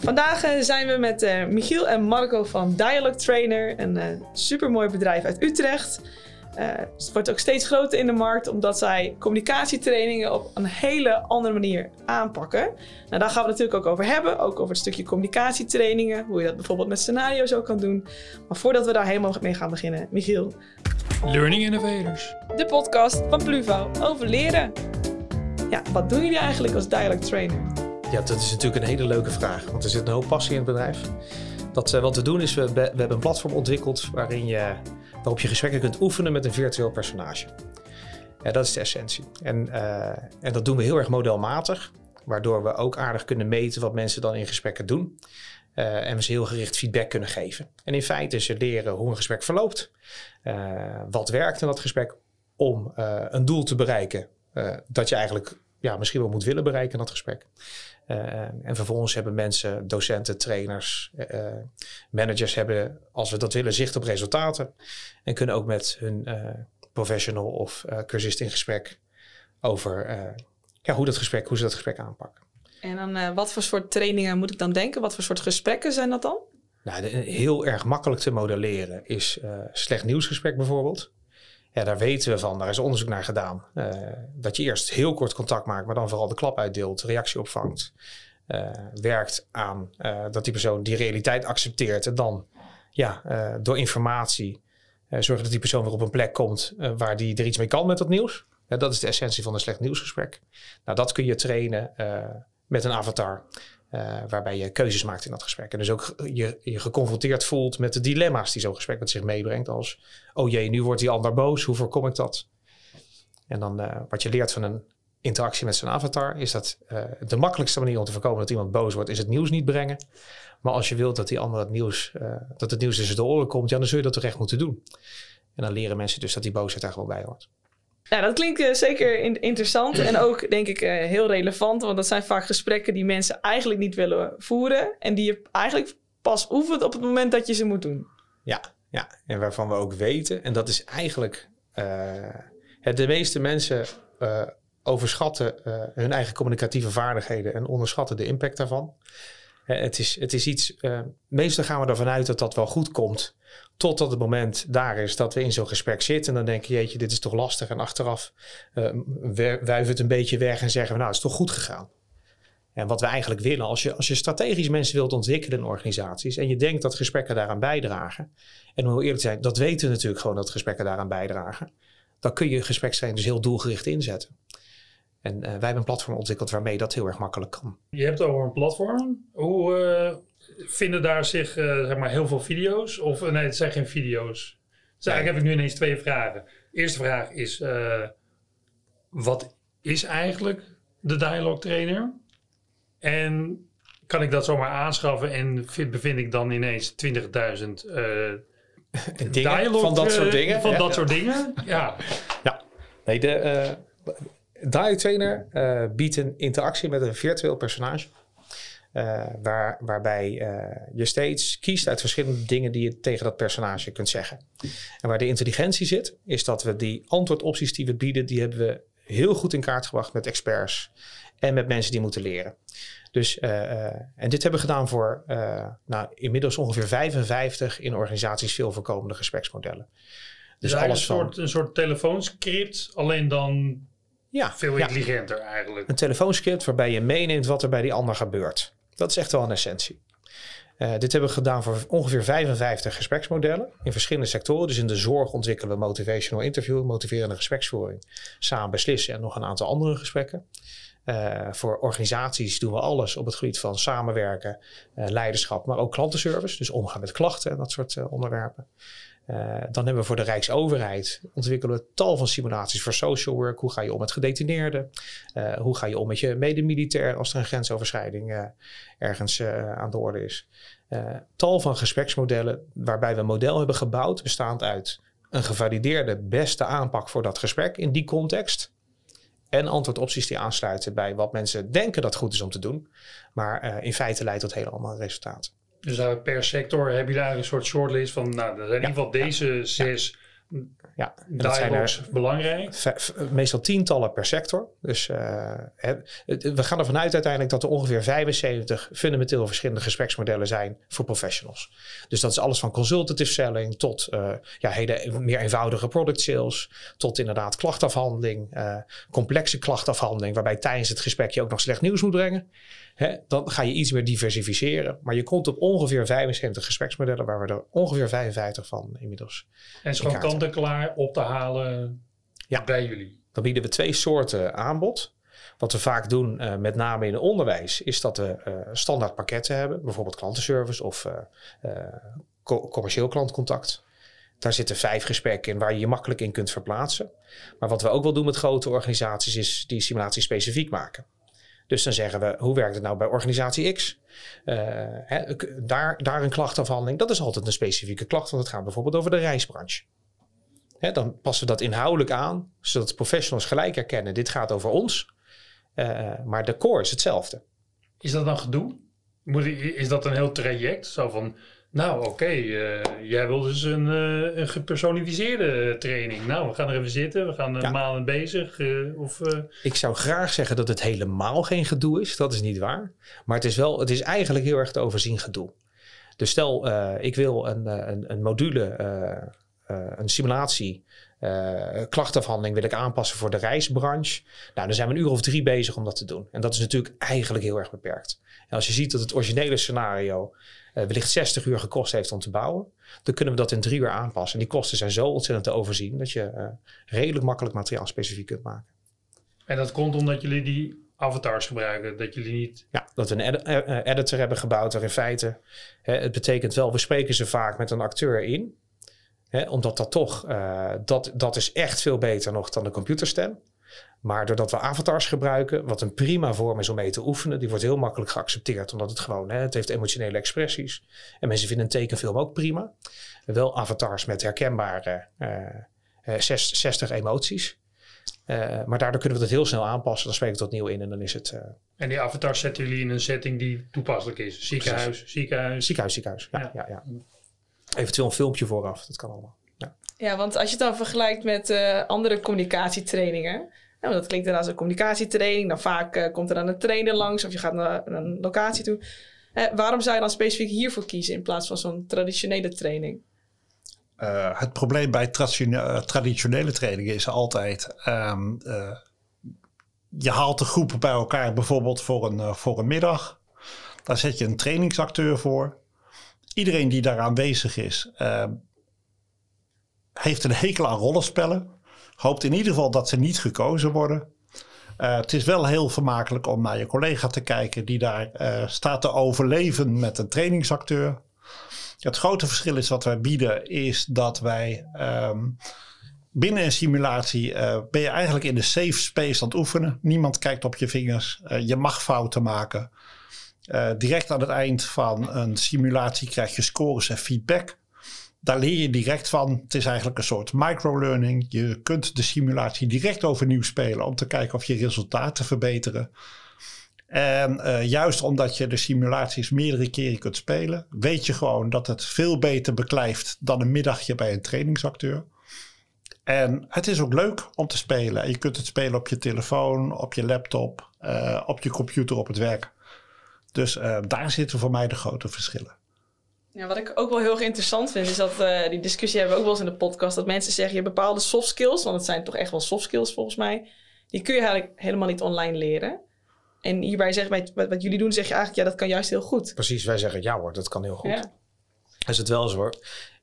Vandaag eh, zijn we met uh, Michiel en Marco van Dialog Trainer, een uh, supermooi bedrijf uit Utrecht. het wordt ook steeds groter in de markt omdat zij communicatietrainingen op een hele andere manier aanpakken. Nou, daar gaan we het natuurlijk ook over hebben, ook over het stukje communicatietrainingen, hoe je dat bijvoorbeeld met scenario's ook kan doen. Maar voordat we daar helemaal mee gaan beginnen, Michiel. Learning Innovators. De podcast van Pluvo over leren. Ja, wat doen jullie eigenlijk als Dialog Trainer? Ja, dat is natuurlijk een hele leuke vraag, want er zit een hoop passie in het bedrijf. Dat, uh, wat we doen is, we, hebben een platform ontwikkeld waarin je, waarop je gesprekken kunt oefenen met een virtueel personage. Ja, dat is de essentie. En, uh, en dat doen we heel erg modelmatig, waardoor we ook aardig kunnen meten wat mensen dan in gesprekken doen. Uh, en we ze heel gericht feedback kunnen geven. En in feite ze leren hoe een gesprek verloopt. wat werkt in dat gesprek om een doel te bereiken dat je eigenlijk ja, misschien wel moet willen bereiken in dat gesprek. Uh, en vervolgens hebben mensen, docenten, trainers, uh, managers hebben, als we dat willen, zicht op resultaten. En kunnen ook met hun uh, professional of cursist in gesprek over ja, hoe, dat gesprek, hoe ze dat gesprek aanpakken. En dan wat voor soort trainingen moet ik dan denken? Wat voor soort gesprekken zijn dat dan? Nou, de, heel erg makkelijk te modelleren is slecht nieuwsgesprek bijvoorbeeld. Ja, daar weten we van, daar is onderzoek naar gedaan. Uh, dat je eerst heel kort contact maakt, maar dan vooral de klap uitdeelt, reactie opvangt. Uh, werkt aan uh, dat die persoon die realiteit accepteert. En dan ja, door informatie zorgt dat die persoon weer op een plek komt waar die er iets mee kan met dat nieuws. dat is de essentie van een slecht nieuwsgesprek. Nou, dat kun je trainen met een avatar. Uh, waarbij je keuzes maakt in dat gesprek. En dus ook je, je geconfronteerd voelt met de dilemma's die zo'n gesprek met zich meebrengt. Als, oh jee, nu wordt die ander boos, hoe voorkom ik dat? En dan uh, wat je leert van een interactie met zo'n avatar, is dat uh, de makkelijkste manier om te voorkomen dat iemand boos wordt, is het nieuws niet brengen. Maar als je wilt dat die ander het nieuws, dat het nieuws tussen de oren komt, ja, dan zul je dat toch echt moeten doen. En dan leren mensen dus dat die boosheid daar gewoon bij hoort. Nou, dat klinkt uh, zeker in interessant en ook denk ik uh, heel relevant, want dat zijn vaak gesprekken die mensen eigenlijk niet willen voeren en die je eigenlijk pas oefent op het moment dat je ze moet doen. Ja, ja. en waarvan we ook weten, en dat is eigenlijk, uh, het, de meeste mensen overschatten hun eigen communicatieve vaardigheden en onderschatten de impact daarvan. Het, is, het is iets, meestal gaan we ervan uit dat dat wel goed komt. Totdat het moment daar is dat we in zo'n gesprek zitten. En dan denk je, jeetje, dit is toch lastig. En achteraf uh, wuiven het een beetje weg en zeggen we, nou, het is toch goed gegaan. En wat we eigenlijk willen, als je, als je strategisch mensen wilt ontwikkelen in organisaties. en je denkt dat gesprekken daaraan bijdragen. en heel eerlijk te zijn, dat weten we natuurlijk gewoon dat gesprekken daaraan bijdragen. dan kun je gesprekstraining dus heel doelgericht inzetten. En uh, wij hebben een platform ontwikkeld waarmee dat heel erg makkelijk kan. Je hebt over een platform. Hoe, uh, vinden daar zich uh, zeg maar heel veel video's? Of nee, het zijn geen video's. Dus eigenlijk heb ik nu ineens twee vragen. De eerste vraag is: wat is eigenlijk de dialogue trainer? En kan ik dat zomaar aanschaffen en vind, bevind ik dan ineens 20.000 uh, dialogue, van dat soort dingen? Van ja, dat soort dingen, ja. Ja, nee, de uh, dialogue trainer uh, biedt een interactie met een virtueel personage. Uh, waar, waarbij uh, je steeds kiest uit verschillende dingen die je tegen dat personage kunt zeggen. En waar de intelligentie zit, is dat we die antwoordopties die we bieden, die hebben we heel goed in kaart gebracht met experts en met mensen die moeten leren. Dus, uh, en dit hebben we gedaan voor nou, inmiddels ongeveer 55 in organisaties veel voorkomende gespreksmodellen. Dus, dus alles een, soort, van, een soort telefoonscript, alleen dan ja, veel intelligenter ja. eigenlijk. Een telefoonscript waarbij je meeneemt wat er bij die ander gebeurt. Dat is echt wel een essentie. Uh, dit hebben we gedaan voor ongeveer 55 gespreksmodellen in verschillende sectoren. Dus in de zorg ontwikkelen we motivational interview, motiverende gespreksvoering, samen beslissen en nog een aantal andere gesprekken. Uh, voor organisaties doen we alles op het gebied van samenwerken, uh, leiderschap, maar ook klantenservice. Dus omgaan met klachten en dat soort onderwerpen. Uh, dan hebben we voor de Rijksoverheid ontwikkelen we tal van simulaties voor social work. Hoe ga je om met gedetineerden? Uh, hoe ga je om met je medemilitair als er een grensoverschrijding uh, ergens aan de orde is? tal van gespreksmodellen waarbij we een model hebben gebouwd bestaand uit een gevalideerde beste aanpak voor dat gesprek in die context. En antwoordopties die aansluiten bij wat mensen denken dat goed is om te doen. Maar in feite leidt tot hele andere resultaten. Dus per sector hebben jullie eigenlijk een soort shortlist van, nou, er zijn in ieder geval deze zes Ja, dat zijn er belangrijk. meestal tientallen per sector. Dus eh, we gaan ervan uit uiteindelijk dat er ongeveer 75 fundamenteel verschillende gespreksmodellen zijn voor professionals. Dus dat is alles van consultative selling tot eh, ja, hele meer eenvoudige product sales, tot inderdaad klachtafhandeling, eh, complexe klachtafhandeling, waarbij tijdens het gesprek je ook nog slecht nieuws moet brengen. Hè, dan ga je iets meer diversificeren. Maar je komt op ongeveer 75 gespreksmodellen, waar we er ongeveer 55 van inmiddels En is gewoon kant-en-klaar op te halen Ja. bij jullie. Dan bieden we twee soorten aanbod. Wat we vaak doen, eh, met name in het onderwijs, is dat we eh, standaard pakketten hebben. Bijvoorbeeld klantenservice of eh, co- commercieel klantcontact. Daar zitten vijf gesprekken in waar je je makkelijk in kunt verplaatsen. Maar wat we ook wel doen met grote organisaties is die simulatie specifiek maken. Dus dan zeggen we, hoe werkt het nou bij organisatie X? Eh, daar, daar een klachtafhandeling. Dat is altijd een specifieke klacht, want het gaat bijvoorbeeld over de reisbranche. Dan passen we dat inhoudelijk aan, zodat professionals gelijk herkennen, dit gaat over ons. Eh, maar de core is hetzelfde. Is dat dan gedoe? Moet, is dat een heel traject? Zo van, nou oké, eh, jij wil dus een, eh, een gepersonaliseerde training. Nou, we gaan er even zitten, we gaan een Ja. maand bezig. eh, of, eh, Ik zou graag zeggen dat het helemaal geen gedoe is. Dat is niet waar. Maar het is wel, het is eigenlijk heel erg te overzien gedoe. Dus stel, eh, ik wil een, eh, een, een module, eh, eh, een simulatie, eh, klachtafhandeling wil ik aanpassen voor de reisbranche. Nou, dan zijn we een uur of drie bezig om dat te doen. En dat is natuurlijk eigenlijk heel erg beperkt. En als je ziet dat het originele scenario eh, wellicht 60 uur gekost heeft om te bouwen, dan kunnen we dat in drie uur aanpassen. En die kosten zijn zo ontzettend te overzien dat je eh, redelijk makkelijk materiaal specifiek kunt maken. en dat komt omdat jullie die avatars gebruiken. Dat jullie niet... Ja, dat we een edi- editor hebben gebouwd waar in feite... Hè, het betekent wel, we spreken ze vaak met een acteur in. Omdat dat toch, eh, dat, dat is echt veel beter nog dan de computerstem. Maar doordat we avatars gebruiken, wat een prima vorm is om mee te oefenen, die wordt heel makkelijk geaccepteerd, omdat het gewoon, hè, het heeft emotionele expressies. En mensen vinden een tekenfilm ook prima. Wel avatars met herkenbare eh, eh, zes- 60 emoties. Eh, maar daardoor kunnen we dat heel snel aanpassen. Dan spreek ik tot nieuw in en dan is het eh, En die avatars zetten jullie in een setting die toepasselijk is. Ziekenhuis, ziekenhuis. Ziekenhuis, ziekenhuis. Ja, Ja. ja. Ja, Eventueel een filmpje vooraf, dat kan allemaal. Ja. Ja, want als je het dan vergelijkt met eh, andere communicatietrainingen. Nou, dat klinkt dan als een communicatietraining. Dan vaak eh, komt er dan een trainer langs of je gaat naar, naar een locatie toe. Eh, waarom zou je dan specifiek hiervoor kiezen in plaats van zo'n traditionele training? Eh, het probleem bij traditione- traditionele trainingen is altijd... ehm, eh, je haalt de groepen bij elkaar bijvoorbeeld voor een, voor een middag. Daar zet je een trainingsacteur voor. Iedereen die daar aanwezig is... ehm, heeft een hekel aan rollenspellen. Hoopt in ieder geval dat ze niet gekozen worden. Eh, het is wel heel vermakelijk om naar je collega te kijken... die daar eh, staat te overleven met een trainingsacteur... Het grote verschil is wat wij bieden, is dat wij ehm, binnen een simulatie eh, ben je eigenlijk in de safe space aan het oefenen. Niemand kijkt op je vingers. Je mag fouten maken. Eh, direct aan het eind van een simulatie krijg je scores en feedback. Daar leer je direct van. Het is eigenlijk een soort microlearning. Je kunt de simulatie direct overnieuw spelen om te kijken of je resultaten verbeteren. En eh, juist omdat je de simulaties meerdere keren kunt spelen, weet je gewoon dat het veel beter beklijft dan een middagje bij een trainingsacteur. En het is ook leuk om te spelen. En je kunt het spelen op je telefoon, op je laptop, eh, op je computer op het werk. Dus eh, daar zitten voor mij de grote verschillen. Ja, wat ik ook wel heel erg interessant vind, is dat eh, die discussie hebben we ook wel eens in de podcast. Dat mensen zeggen, je hebt bepaalde soft skills, want het zijn toch echt wel soft skills volgens mij. Die kun je eigenlijk helemaal niet online leren. En hierbij zeg bij wat, wat jullie doen, zeg je eigenlijk, ja, dat kan juist heel goed. Precies, wij zeggen ja hoor, dat kan heel goed. Ja. Is het wel zo hoor.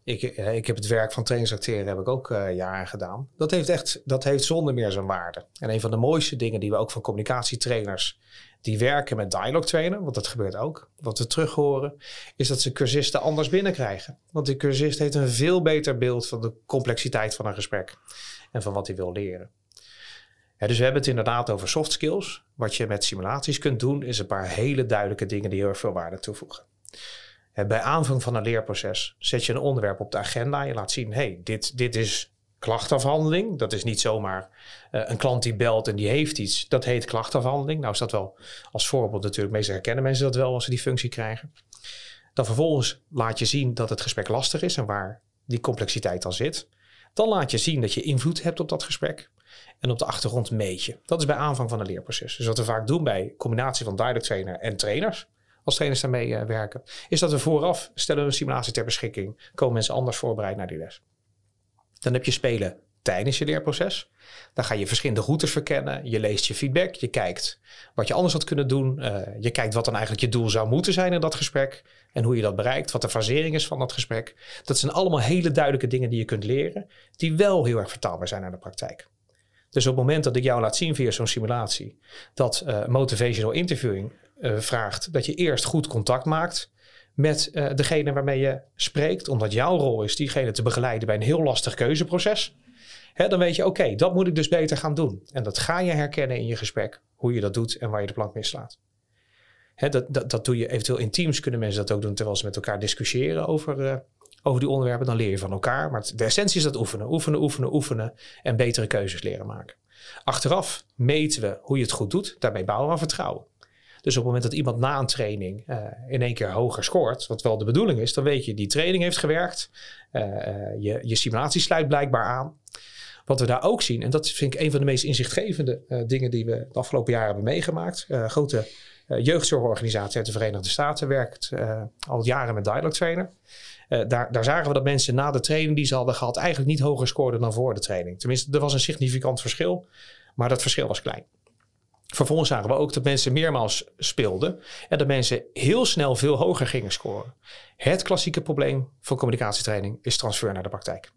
Ik, eh, ik heb het werk van trainingsacteren heb ik ook eh, jaren gedaan. Dat heeft echt, dat heeft zonder meer zijn waarde. En een van de mooiste dingen die we ook van communicatietrainers die werken met dialogue trainen, want dat gebeurt ook, wat we terug horen, is dat ze cursisten anders binnenkrijgen. Want die cursist heeft een veel beter beeld van de complexiteit van een gesprek en van wat hij wil leren. Dus we hebben het inderdaad over soft skills. Wat je met simulaties kunt doen, is een paar hele duidelijke dingen die heel veel waarde toevoegen. Bij aanvang van een leerproces zet je een onderwerp op de agenda. Je laat zien, hey, dit, dit is klachtafhandeling. Dat is niet zomaar eh, een klant die belt en die heeft iets. Dat heet klachtafhandeling. Nou is dat wel als voorbeeld natuurlijk. Meestal herkennen mensen dat wel als ze die functie krijgen. Dan vervolgens laat je zien dat het gesprek lastig is en waar die complexiteit dan zit. Dan laat je zien dat je invloed hebt op dat gesprek. En op de achtergrond meet je. Dat is bij aanvang van een leerproces. Dus wat we vaak doen bij combinatie van direct trainer en trainers, als trainers daarmee eh, werken, is dat we vooraf stellen we een simulatie ter beschikking. Komen mensen anders voorbereid naar die les. Dan heb je spelen tijdens je leerproces. Dan ga je verschillende routes verkennen. Je leest je feedback. Je kijkt wat je anders had kunnen doen. Uh, je kijkt wat dan eigenlijk je doel zou moeten zijn in dat gesprek. En hoe je dat bereikt. Wat de fasering is van dat gesprek. Dat zijn allemaal hele duidelijke dingen die je kunt leren. Die wel heel erg vertaalbaar zijn naar de praktijk. Dus op het moment dat ik jou laat zien via zo'n simulatie. Dat uh, motivational interviewing uh, vraagt dat je eerst goed contact maakt met uh, degene waarmee je spreekt. Omdat jouw rol is diegene te begeleiden bij een heel lastig keuzeproces. Hè, dan weet je, oké, dat moet ik dus beter gaan doen. En dat ga je herkennen in je gesprek, hoe je dat doet en waar je de plank mislaat. Hè, dat, dat, dat doe je eventueel in teams, kunnen mensen dat ook doen terwijl ze met elkaar discussiëren over, uh, over die onderwerpen. Dan leer je van elkaar. Maar de essentie is dat oefenen, oefenen, oefenen, oefenen en betere keuzes leren maken. Achteraf meten we hoe je het goed doet, daarmee bouwen we vertrouwen. Dus op het moment dat iemand na een training uh, in één keer hoger scoort, wat wel de bedoeling is, dan weet je die training heeft gewerkt. Uh, je, je simulatie sluit blijkbaar aan. Wat we daar ook zien, en dat vind ik een van de meest inzichtgevende dingen die we de afgelopen jaren hebben meegemaakt. Grote jeugdzorgorganisatie uit de Verenigde Staten werkt al jaren met Dialogue Trainer. daar, daar zagen we dat mensen na de training die ze hadden gehad eigenlijk niet hoger scoorden dan voor de training. Tenminste, er was een significant verschil, maar dat verschil was klein. Vervolgens zagen we ook dat mensen meermaals speelden en dat mensen heel snel veel hoger gingen scoren. Het klassieke probleem van communicatietraining is transfer naar de praktijk.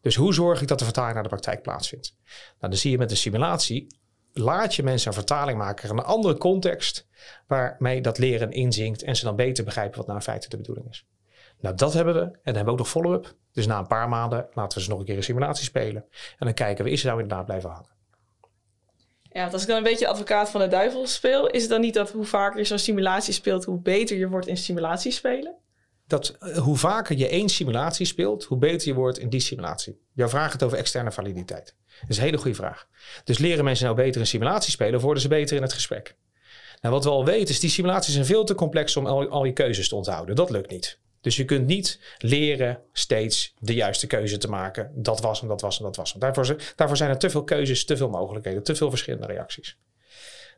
Dus hoe zorg ik dat de vertaling naar de praktijk plaatsvindt? Nou, dan zie je met een simulatie, laat je mensen een vertaling maken in een andere context, waarmee dat leren inzinkt en ze dan beter begrijpen wat nou in feite de bedoeling is. Nou, dat hebben we en dan hebben we ook nog follow-up. Dus na een paar maanden laten we ze nog een keer een simulatie spelen en dan kijken we, is ze nou inderdaad blijven hangen? Ja, als ik dan een beetje advocaat van de duivel speel, is het dan niet dat hoe vaker je zo'n simulatie speelt, hoe beter je wordt in simulaties spelen? dat uh, hoe vaker je één simulatie speelt, hoe beter je wordt in die simulatie. Jouw vraag gaat over externe validiteit. Dat is een hele goede vraag. Dus leren mensen nou beter een simulatie spelen, of worden ze beter in het gesprek? Nou, wat we al weten is, die simulaties zijn veel te complex om al, al je keuzes te onthouden. Dat lukt niet. Dus je kunt niet leren steeds de juiste keuze te maken. Dat was hem, dat was hem, dat was hem. Daarvoor, daarvoor zijn er te veel keuzes, te veel mogelijkheden, te veel verschillende reacties.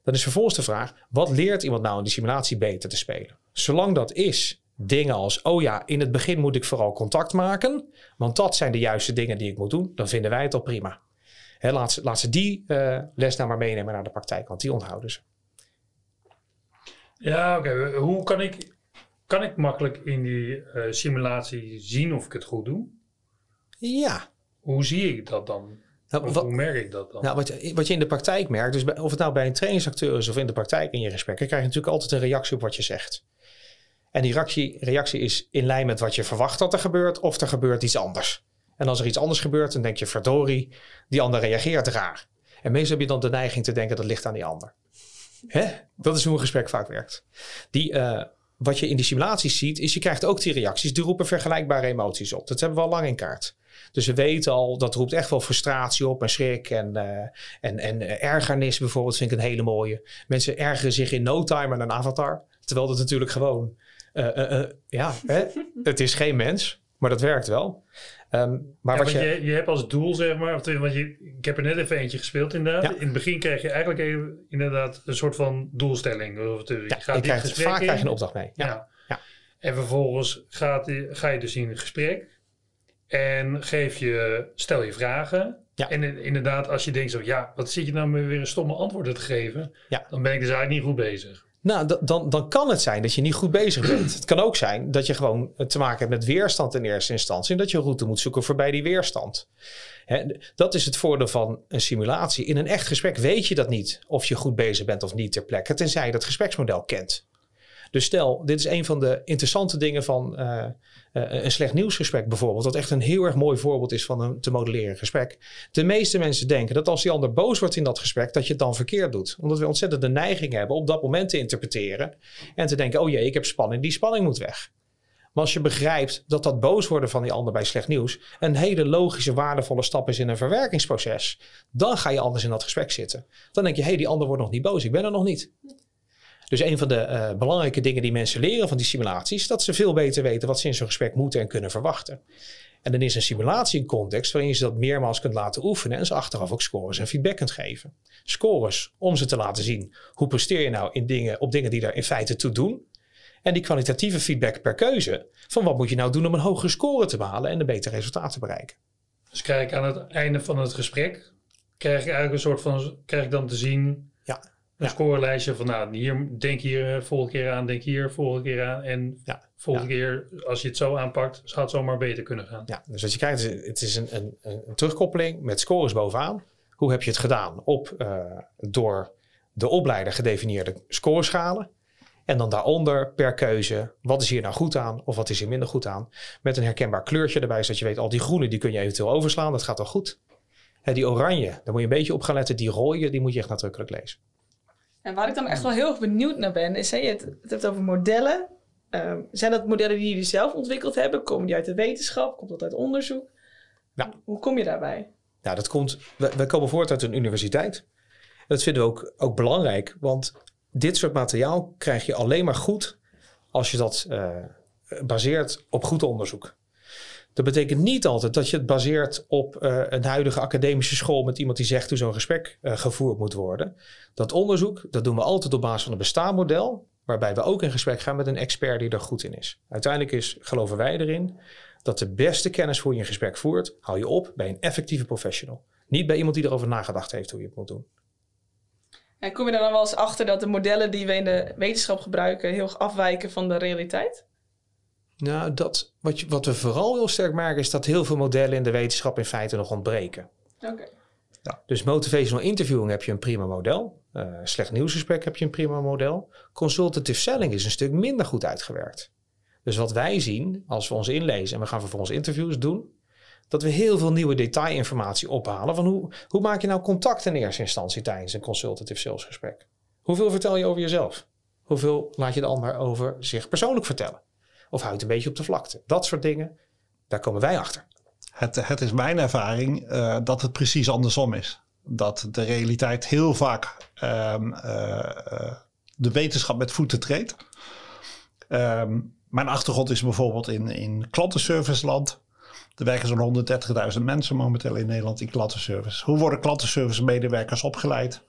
Dan is vervolgens de vraag, wat leert iemand nou in die simulatie beter te spelen? Zolang dat is dingen als, oh ja, in het begin moet ik vooral contact maken, want dat zijn de juiste dingen die ik moet doen, dan vinden wij het al prima. Laat, ze, die uh, les nou maar meenemen naar de praktijk, want die onthouden ze. Ja, oké. Hoe kan ik, kan ik makkelijk in die uh, simulatie zien of ik het goed doe? Ja. Hoe zie ik dat dan? Nou, wat, hoe merk ik dat dan? Nou, wat, wat je in de praktijk merkt, dus bij, of het nou bij een trainingsacteur is of in de praktijk in je gesprekken, krijg je natuurlijk altijd een reactie op wat je zegt. En die reactie, reactie is in lijn met wat je verwacht dat er gebeurt, of er gebeurt iets anders. En als er iets anders gebeurt, dan denk je, verdorie, die ander reageert raar. En meestal heb je dan de neiging te denken, dat ligt aan die ander. Hè? Dat is hoe een gesprek vaak werkt. Die, uh, wat je in die simulaties ziet, is je krijgt ook die reacties, die roepen vergelijkbare emoties op. Dat hebben we al lang in kaart. Dus we weten al, dat roept echt wel frustratie op en schrik en, uh, en, en ergernis bijvoorbeeld, vind ik een hele mooie. Mensen ergeren zich in no time aan een avatar, terwijl dat natuurlijk gewoon uh, uh, ja, hè? het is geen mens, maar dat werkt wel. Um, maar ja, wat je, je, je, hebt als doel, zeg maar, want je, ik heb er net even eentje gespeeld inderdaad. Ja. In het begin krijg je eigenlijk even, inderdaad een soort van doelstelling. Of je ja, gaat je krijgt, vaak krijg je een opdracht mee. Ja. En vervolgens gaat, ga je dus in een gesprek en geef je, stel je vragen. En inderdaad, als je denkt zo, ja, wat zit je nou weer een stomme antwoorden te geven? Dan ben ik dus eigenlijk niet goed bezig. Nou, dan, dan kan het zijn dat je niet goed bezig bent. Het kan ook zijn dat je gewoon te maken hebt met weerstand in eerste instantie. En dat je een route moet zoeken voorbij die weerstand. Hè, dat is het voordeel van een simulatie. In een echt gesprek weet je dat niet of je goed bezig bent of niet ter plekke. Tenzij je dat gespreksmodel kent. Dus stel, dit is een van de interessante dingen van uh, uh, een slecht nieuwsgesprek bijvoorbeeld. Dat echt een heel erg mooi voorbeeld is van een te modelleren gesprek. De meeste mensen denken dat als die ander boos wordt in dat gesprek, dat je het dan verkeerd doet. Omdat we ontzettend de neiging hebben op dat moment te interpreteren. En te denken, oh jee, ik heb spanning, die spanning moet weg. Maar als je begrijpt dat dat boos worden van die ander bij slecht nieuws een hele logische, waardevolle stap is in een verwerkingsproces, dan ga je anders in dat gesprek zitten. Dan denk je, hé, hey, die ander wordt nog niet boos, ik ben er nog niet. Dus een van de uh, belangrijke dingen die mensen leren van die simulaties, is dat ze veel beter weten wat ze in zo'n gesprek moeten en kunnen verwachten. En dan is een simulatie een context waarin je ze dat meermaals kunt laten oefenen en ze achteraf ook scores en feedback kunt geven. Scores om ze te laten zien hoe presteer je nou in dingen, op dingen die er in feite toe doen. En die kwalitatieve feedback per keuze van wat moet je nou doen om een hogere score te behalen en een beter resultaat te bereiken. Dus krijg ik aan het einde van het gesprek, krijg ik eigenlijk een soort van, krijg ik dan te zien Ja. Een scorelijstje van nou, hier, denk hier eh, volgende keer aan, denk hier volgende keer aan. En Ja. volgende keer, als je het zo aanpakt, zou het zomaar beter kunnen gaan. Ja, dus wat je krijgt, het is een, een, een terugkoppeling met scores bovenaan. Hoe heb je het gedaan? Op, eh, door de opleider gedefinieerde scoreschalen. En dan daaronder per keuze, wat is hier nou goed aan of wat is hier minder goed aan. Met een herkenbaar kleurtje erbij, zodat je weet, al die groene die kun je eventueel overslaan, dat gaat wel goed. Hè, die oranje, daar moet je een beetje op gaan letten. Die rode, die moet je echt nadrukkelijk lezen. En waar ik dan echt wel heel erg benieuwd naar ben, is hè, je het, het hebt over modellen. Ehm, zijn dat modellen die jullie zelf ontwikkeld hebben? Komen die uit de wetenschap? Komt dat uit onderzoek? Ja. Hoe kom je daarbij? Nou, dat komt, we, we komen voort uit een universiteit. Dat vinden we ook, ook belangrijk, want dit soort materiaal krijg je alleen maar goed als je dat eh, baseert op goed onderzoek. Dat betekent niet altijd dat je het baseert op eh, een huidige academische school met iemand die zegt hoe zo'n gesprek eh, gevoerd moet worden. Dat onderzoek, dat doen we altijd op basis van een bestaand model, waarbij we ook in gesprek gaan met een expert die er goed in is. Uiteindelijk is, geloven wij erin, dat de beste kennis voor je een gesprek voert, hou je op bij een effectieve professional. Niet bij iemand die erover nagedacht heeft hoe je het moet doen. En kom je er dan wel eens achter dat de modellen die we in de wetenschap gebruiken heel afwijken van de realiteit? Nou, dat, wat, je, wat we vooral heel sterk merken is dat heel veel modellen in de wetenschap in feite nog ontbreken. Oké. Dus motivational interviewing heb je een prima model. Eh, slecht nieuwsgesprek heb je een prima model. Consultative selling is een stuk minder goed uitgewerkt. Dus wat wij zien als we ons inlezen en we gaan vervolgens interviews doen, dat we heel veel nieuwe detailinformatie ophalen van hoe, hoe maak je nou contact in eerste instantie tijdens een consultative salesgesprek. Hoeveel vertel je over jezelf? Hoeveel laat je de ander over zich persoonlijk vertellen? Of houdt een beetje op de vlakte? Dat soort dingen, daar komen wij achter. Het, het is mijn ervaring eh, dat het precies andersom is. Dat de realiteit heel vaak ehm, eh, eh, de wetenschap met voeten treedt. Ehm, mijn achtergrond is bijvoorbeeld in, in klantenserviceland. Er werken zo'n 130.000 mensen momenteel in Nederland in klantenservice. Hoe worden klantenservice medewerkers opgeleid?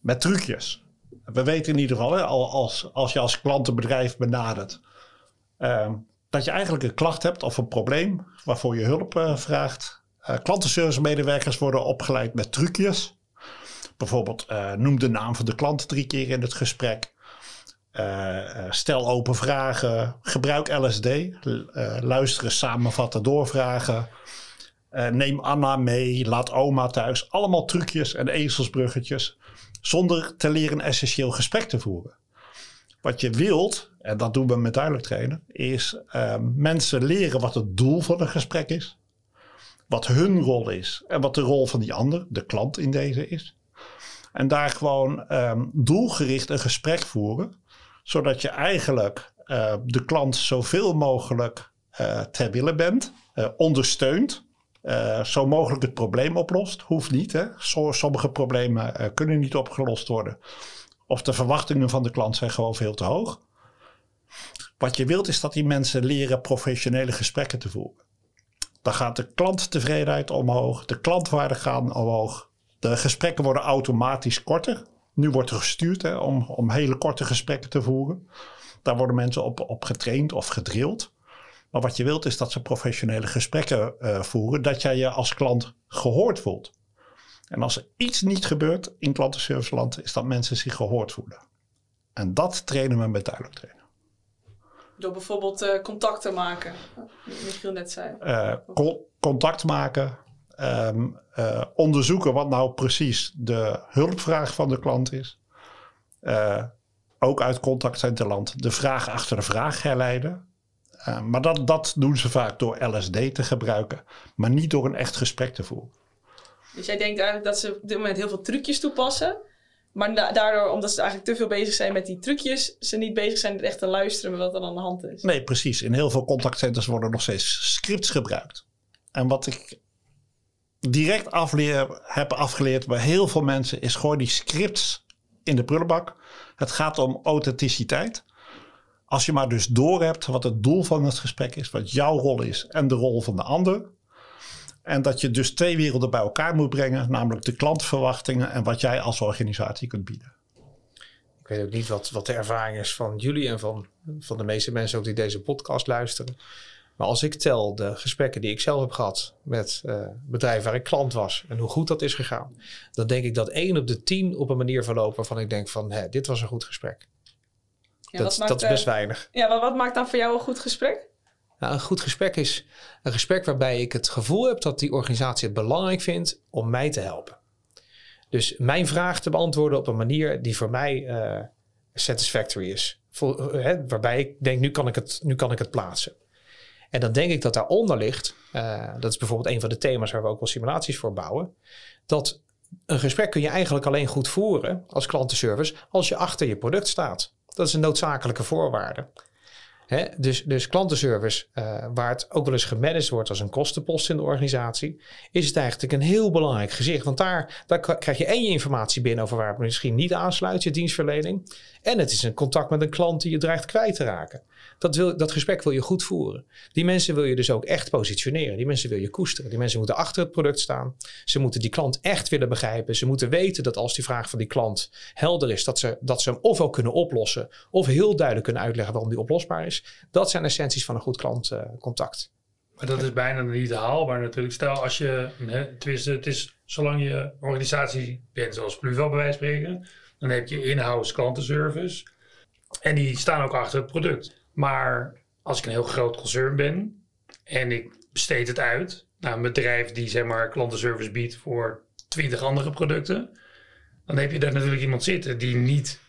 Met trucjes. We weten in ieder geval, als, als je als klantenbedrijf benadert, dat je eigenlijk een klacht hebt of een probleem waarvoor je hulp eh, vraagt. Eh klantenservice medewerkers worden opgeleid met trucjes. Bijvoorbeeld eh, noem de naam van de klant drie keer in het gesprek. Stel open vragen. Gebruik LSD. Eh, luisteren, samenvatten, doorvragen. Neem Anna mee. Laat oma thuis. Allemaal trucjes en ezelsbruggetjes. Zonder te leren essentieel gesprek te voeren. Wat je wilt, en dat doen we met duidelijk trainen, is ehm, mensen leren wat het doel van een gesprek is. Wat hun rol is en wat de rol van die ander, de klant in deze is. En daar gewoon ehm, doelgericht een gesprek voeren, zodat je eigenlijk eh, de klant zoveel mogelijk eh, ter wille bent, eh, ondersteunt, zo mogelijk het probleem oplost. Hoeft niet, hè? Sommige problemen kunnen niet opgelost worden. Of de verwachtingen van de klant zijn gewoon veel te hoog. Wat je wilt is dat die mensen leren professionele gesprekken te voeren. Dan gaat de klanttevredenheid omhoog, de klantwaarden gaan omhoog. De gesprekken worden automatisch korter. Nu wordt er gestuurd hè, om, om hele korte gesprekken te voeren. Daar worden mensen op, op getraind of gedrild. Maar wat je wilt is dat ze professionele gesprekken eh, voeren. Dat jij je als klant gehoord voelt. En als er iets niet gebeurt in klantenserviceland, is dat mensen zich gehoord voelen. En dat trainen we met duidelijk trainen. Door bijvoorbeeld eh, contact te maken. Michiel net zei. Eh, co- contact maken, ehm, eh, onderzoeken wat nou precies de hulpvraag van de klant is. Ook uit contactcenterland de vraag achter de vraag herleiden. Maar dat, dat doen ze vaak door LSD te gebruiken, maar niet door een echt gesprek te voeren. Dus jij denkt eigenlijk dat ze op dit moment heel veel trucjes toepassen. Maar da- daardoor, omdat ze eigenlijk te veel bezig zijn met die trucjes, ze niet bezig zijn met echt te luisteren met wat er aan de hand is. Nee, precies. In heel veel contactcenters worden nog steeds scripts gebruikt. En wat ik direct afleer, heb afgeleerd bij heel veel mensen is gooi die scripts in de prullenbak. Het gaat om authenticiteit. Als je maar dus doorhebt wat het doel van het gesprek is, wat jouw rol is en de rol van de ander. En dat je dus twee werelden bij elkaar moet brengen, namelijk de klantverwachtingen en wat jij als organisatie kunt bieden. Ik weet ook niet wat, wat de ervaring is van jullie en van, van de meeste mensen ook die deze podcast luisteren. Maar als ik tel de gesprekken die ik zelf heb gehad met uh, bedrijven waar ik klant was en hoe goed dat is gegaan, dan denk ik dat één op de tien op een manier verloopt waarvan ik denk van hé, dit was een goed gesprek. Ja, dat, maakt, dat is best eh, weinig. Ja, maar wat maakt dan voor jou een goed gesprek? Nou, een goed gesprek is een gesprek waarbij ik het gevoel heb dat die organisatie het belangrijk vindt om mij te helpen. Dus mijn vraag te beantwoorden op een manier die voor mij eh, satisfactory is. Eh, hè, waarbij ik denk, nu kan ik, het, nu kan ik het plaatsen. En dan denk ik dat daaronder ligt, eh, dat is bijvoorbeeld een van de thema's waar we ook wel simulaties voor bouwen, dat een gesprek kun je eigenlijk alleen goed voeren als klantenservice als je achter je product staat. Dat is een noodzakelijke voorwaarde. Hè, dus, dus klantenservice, uh, waar het ook wel eens gemanaged wordt als een kostenpost in de organisatie, is het eigenlijk een heel belangrijk gezicht. Want daar, daar krijg je één je informatie binnen over waar het misschien niet aansluit, je dienstverlening. En het is een contact met een klant die je dreigt kwijt te raken. Dat, wil, dat gesprek wil je goed voeren. Die mensen wil je dus ook echt positioneren. Die mensen wil je koesteren. Die mensen moeten achter het product staan. Ze moeten die klant echt willen begrijpen. Ze moeten weten dat als die vraag van die klant helder is, dat ze, dat ze hem ofwel kunnen oplossen, of heel duidelijk kunnen uitleggen waarom die oplosbaar is. Dat zijn essenties van een goed klantcontact. maar dat is bijna niet haalbaar natuurlijk. Stel als je, hè, tenminste, het is zolang je organisatie bent, zoals Pluvel bij wijze spreken, dan heb je in-house klantenservice. En die staan ook achter het product. Maar als ik een heel groot concern ben en ik besteed het uit naar een bedrijf die zeg maar klantenservice biedt voor twintig andere producten, dan heb je daar natuurlijk iemand zitten die niet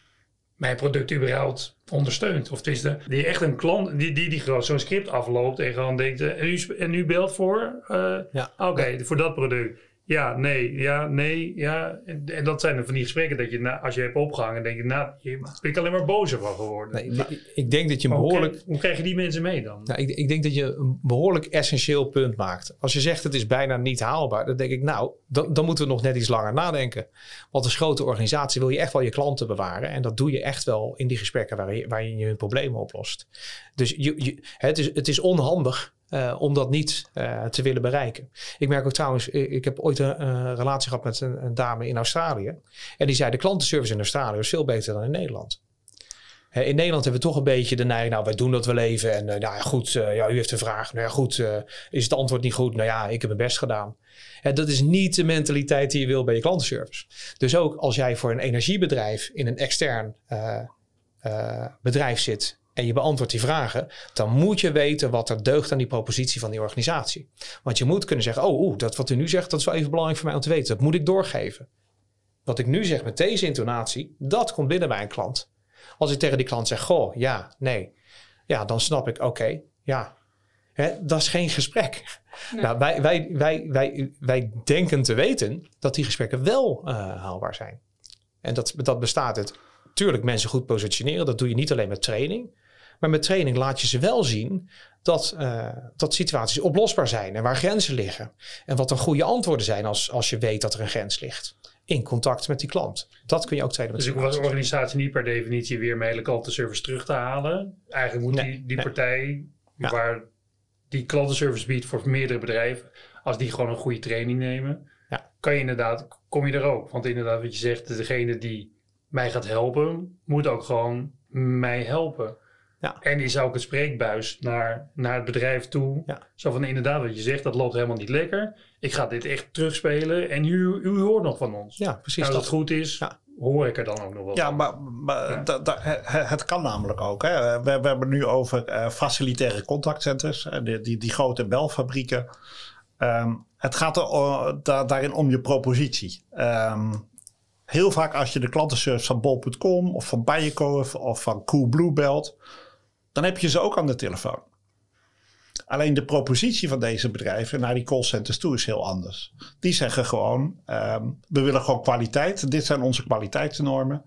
mijn product überhaupt ondersteunt. Of tenminste, die echt een klant, die, die, die gewoon zo'n script afloopt en gewoon denkt, en u, en u belt voor, uh, Ja. oké, voor dat product. Ja, nee, ja, nee, ja. En, en dat zijn dan van die gesprekken dat je, na, als je hebt opgehangen, denk je, nou, je ben ik alleen maar bozer van geworden. Nee, ik- ik denk dat je een Maar hoe behoorlijk Hoe krijg je die mensen mee dan? Nou, ik, ik denk dat je een behoorlijk essentieel punt maakt. Als je zegt het is bijna niet haalbaar, dan denk ik nou, dan, dan moeten we nog net iets langer nadenken. Want als grote organisatie wil je echt wel je klanten bewaren. En dat doe je echt wel in die gesprekken waar je, hun problemen oplost. Dus je, je, het, is, het is onhandig eh, om dat niet eh, te willen bereiken. Ik merk ook trouwens, ik heb ooit een, een relatie gehad met een, een dame in Australië. En die zei de klantenservice in Australië is veel beter dan in Nederland. In Nederland hebben we toch een beetje de neiging, nou wij doen dat wel even. En eh, nou ja, goed, ja, u heeft een vraag. Nou ja, goed, is het antwoord niet goed? Nou ja, ik heb mijn best gedaan. Dat is niet de mentaliteit die je wil bij je klantenservice. Dus ook als jij voor een energiebedrijf in een extern bedrijf zit en je beantwoordt die vragen, dan moet je weten wat er deugt aan die propositie van die organisatie. Want je moet kunnen zeggen, oh, dat wat u nu zegt, dat is wel even belangrijk voor mij om te weten. Dat moet ik doorgeven. Wat ik nu zeg met deze intonatie, dat komt binnen bij een klant. Als ik tegen die klant zeg, goh, ja, nee. Ja, dan snap ik, oké, ja. Hè, dat is geen gesprek. Nee. Nou, wij, wij, wij, wij, wij denken te weten dat die gesprekken wel eh, haalbaar zijn. En dat, dat bestaat uit, tuurlijk, mensen goed positioneren. Dat doe je niet alleen met training. Maar met training laat je ze wel zien dat, eh, dat situaties oplosbaar zijn en waar grenzen liggen. En wat dan goede antwoorden zijn als, als je weet dat er een grens ligt. In contact met die klant. Dat kun je ook trainen met Dus ik was organisatie niet per definitie weer mijn hele klantenservice terug te halen. Eigenlijk moet Nee, die, die nee. partij Ja. waar die klantenservice biedt voor meerdere bedrijven, als die gewoon een goede training nemen, Ja. kan je inderdaad, kom je er ook. Want inderdaad, wat je zegt, degene die mij gaat helpen, moet ook gewoon mij helpen. Ja. En die zou ook het spreekbuis naar, naar het bedrijf toe. Ja. Zo van inderdaad, wat je zegt, dat loopt helemaal niet lekker. Ik ga dit echt terugspelen en u, u hoort nog van ons. Ja, precies. Nou, als dat. het goed is, Ja. hoor ik er dan ook nog wel Ja, van. maar, maar Ja. da- da- he- het kan namelijk ook. Hè. We, we hebben nu over eh, facilitaire contactcenters, die, die, die grote belfabrieken. Ehm, het gaat er da- daarin om je propositie. Ehm, heel vaak als je de klantenservice van bol.com of van Bijenkorf of van Coolblue belt, dan heb je ze ook aan de telefoon. Alleen de propositie van deze bedrijven naar die callcenters toe is heel anders. Die zeggen gewoon, ehm, we willen gewoon kwaliteit. Dit zijn onze kwaliteitsnormen.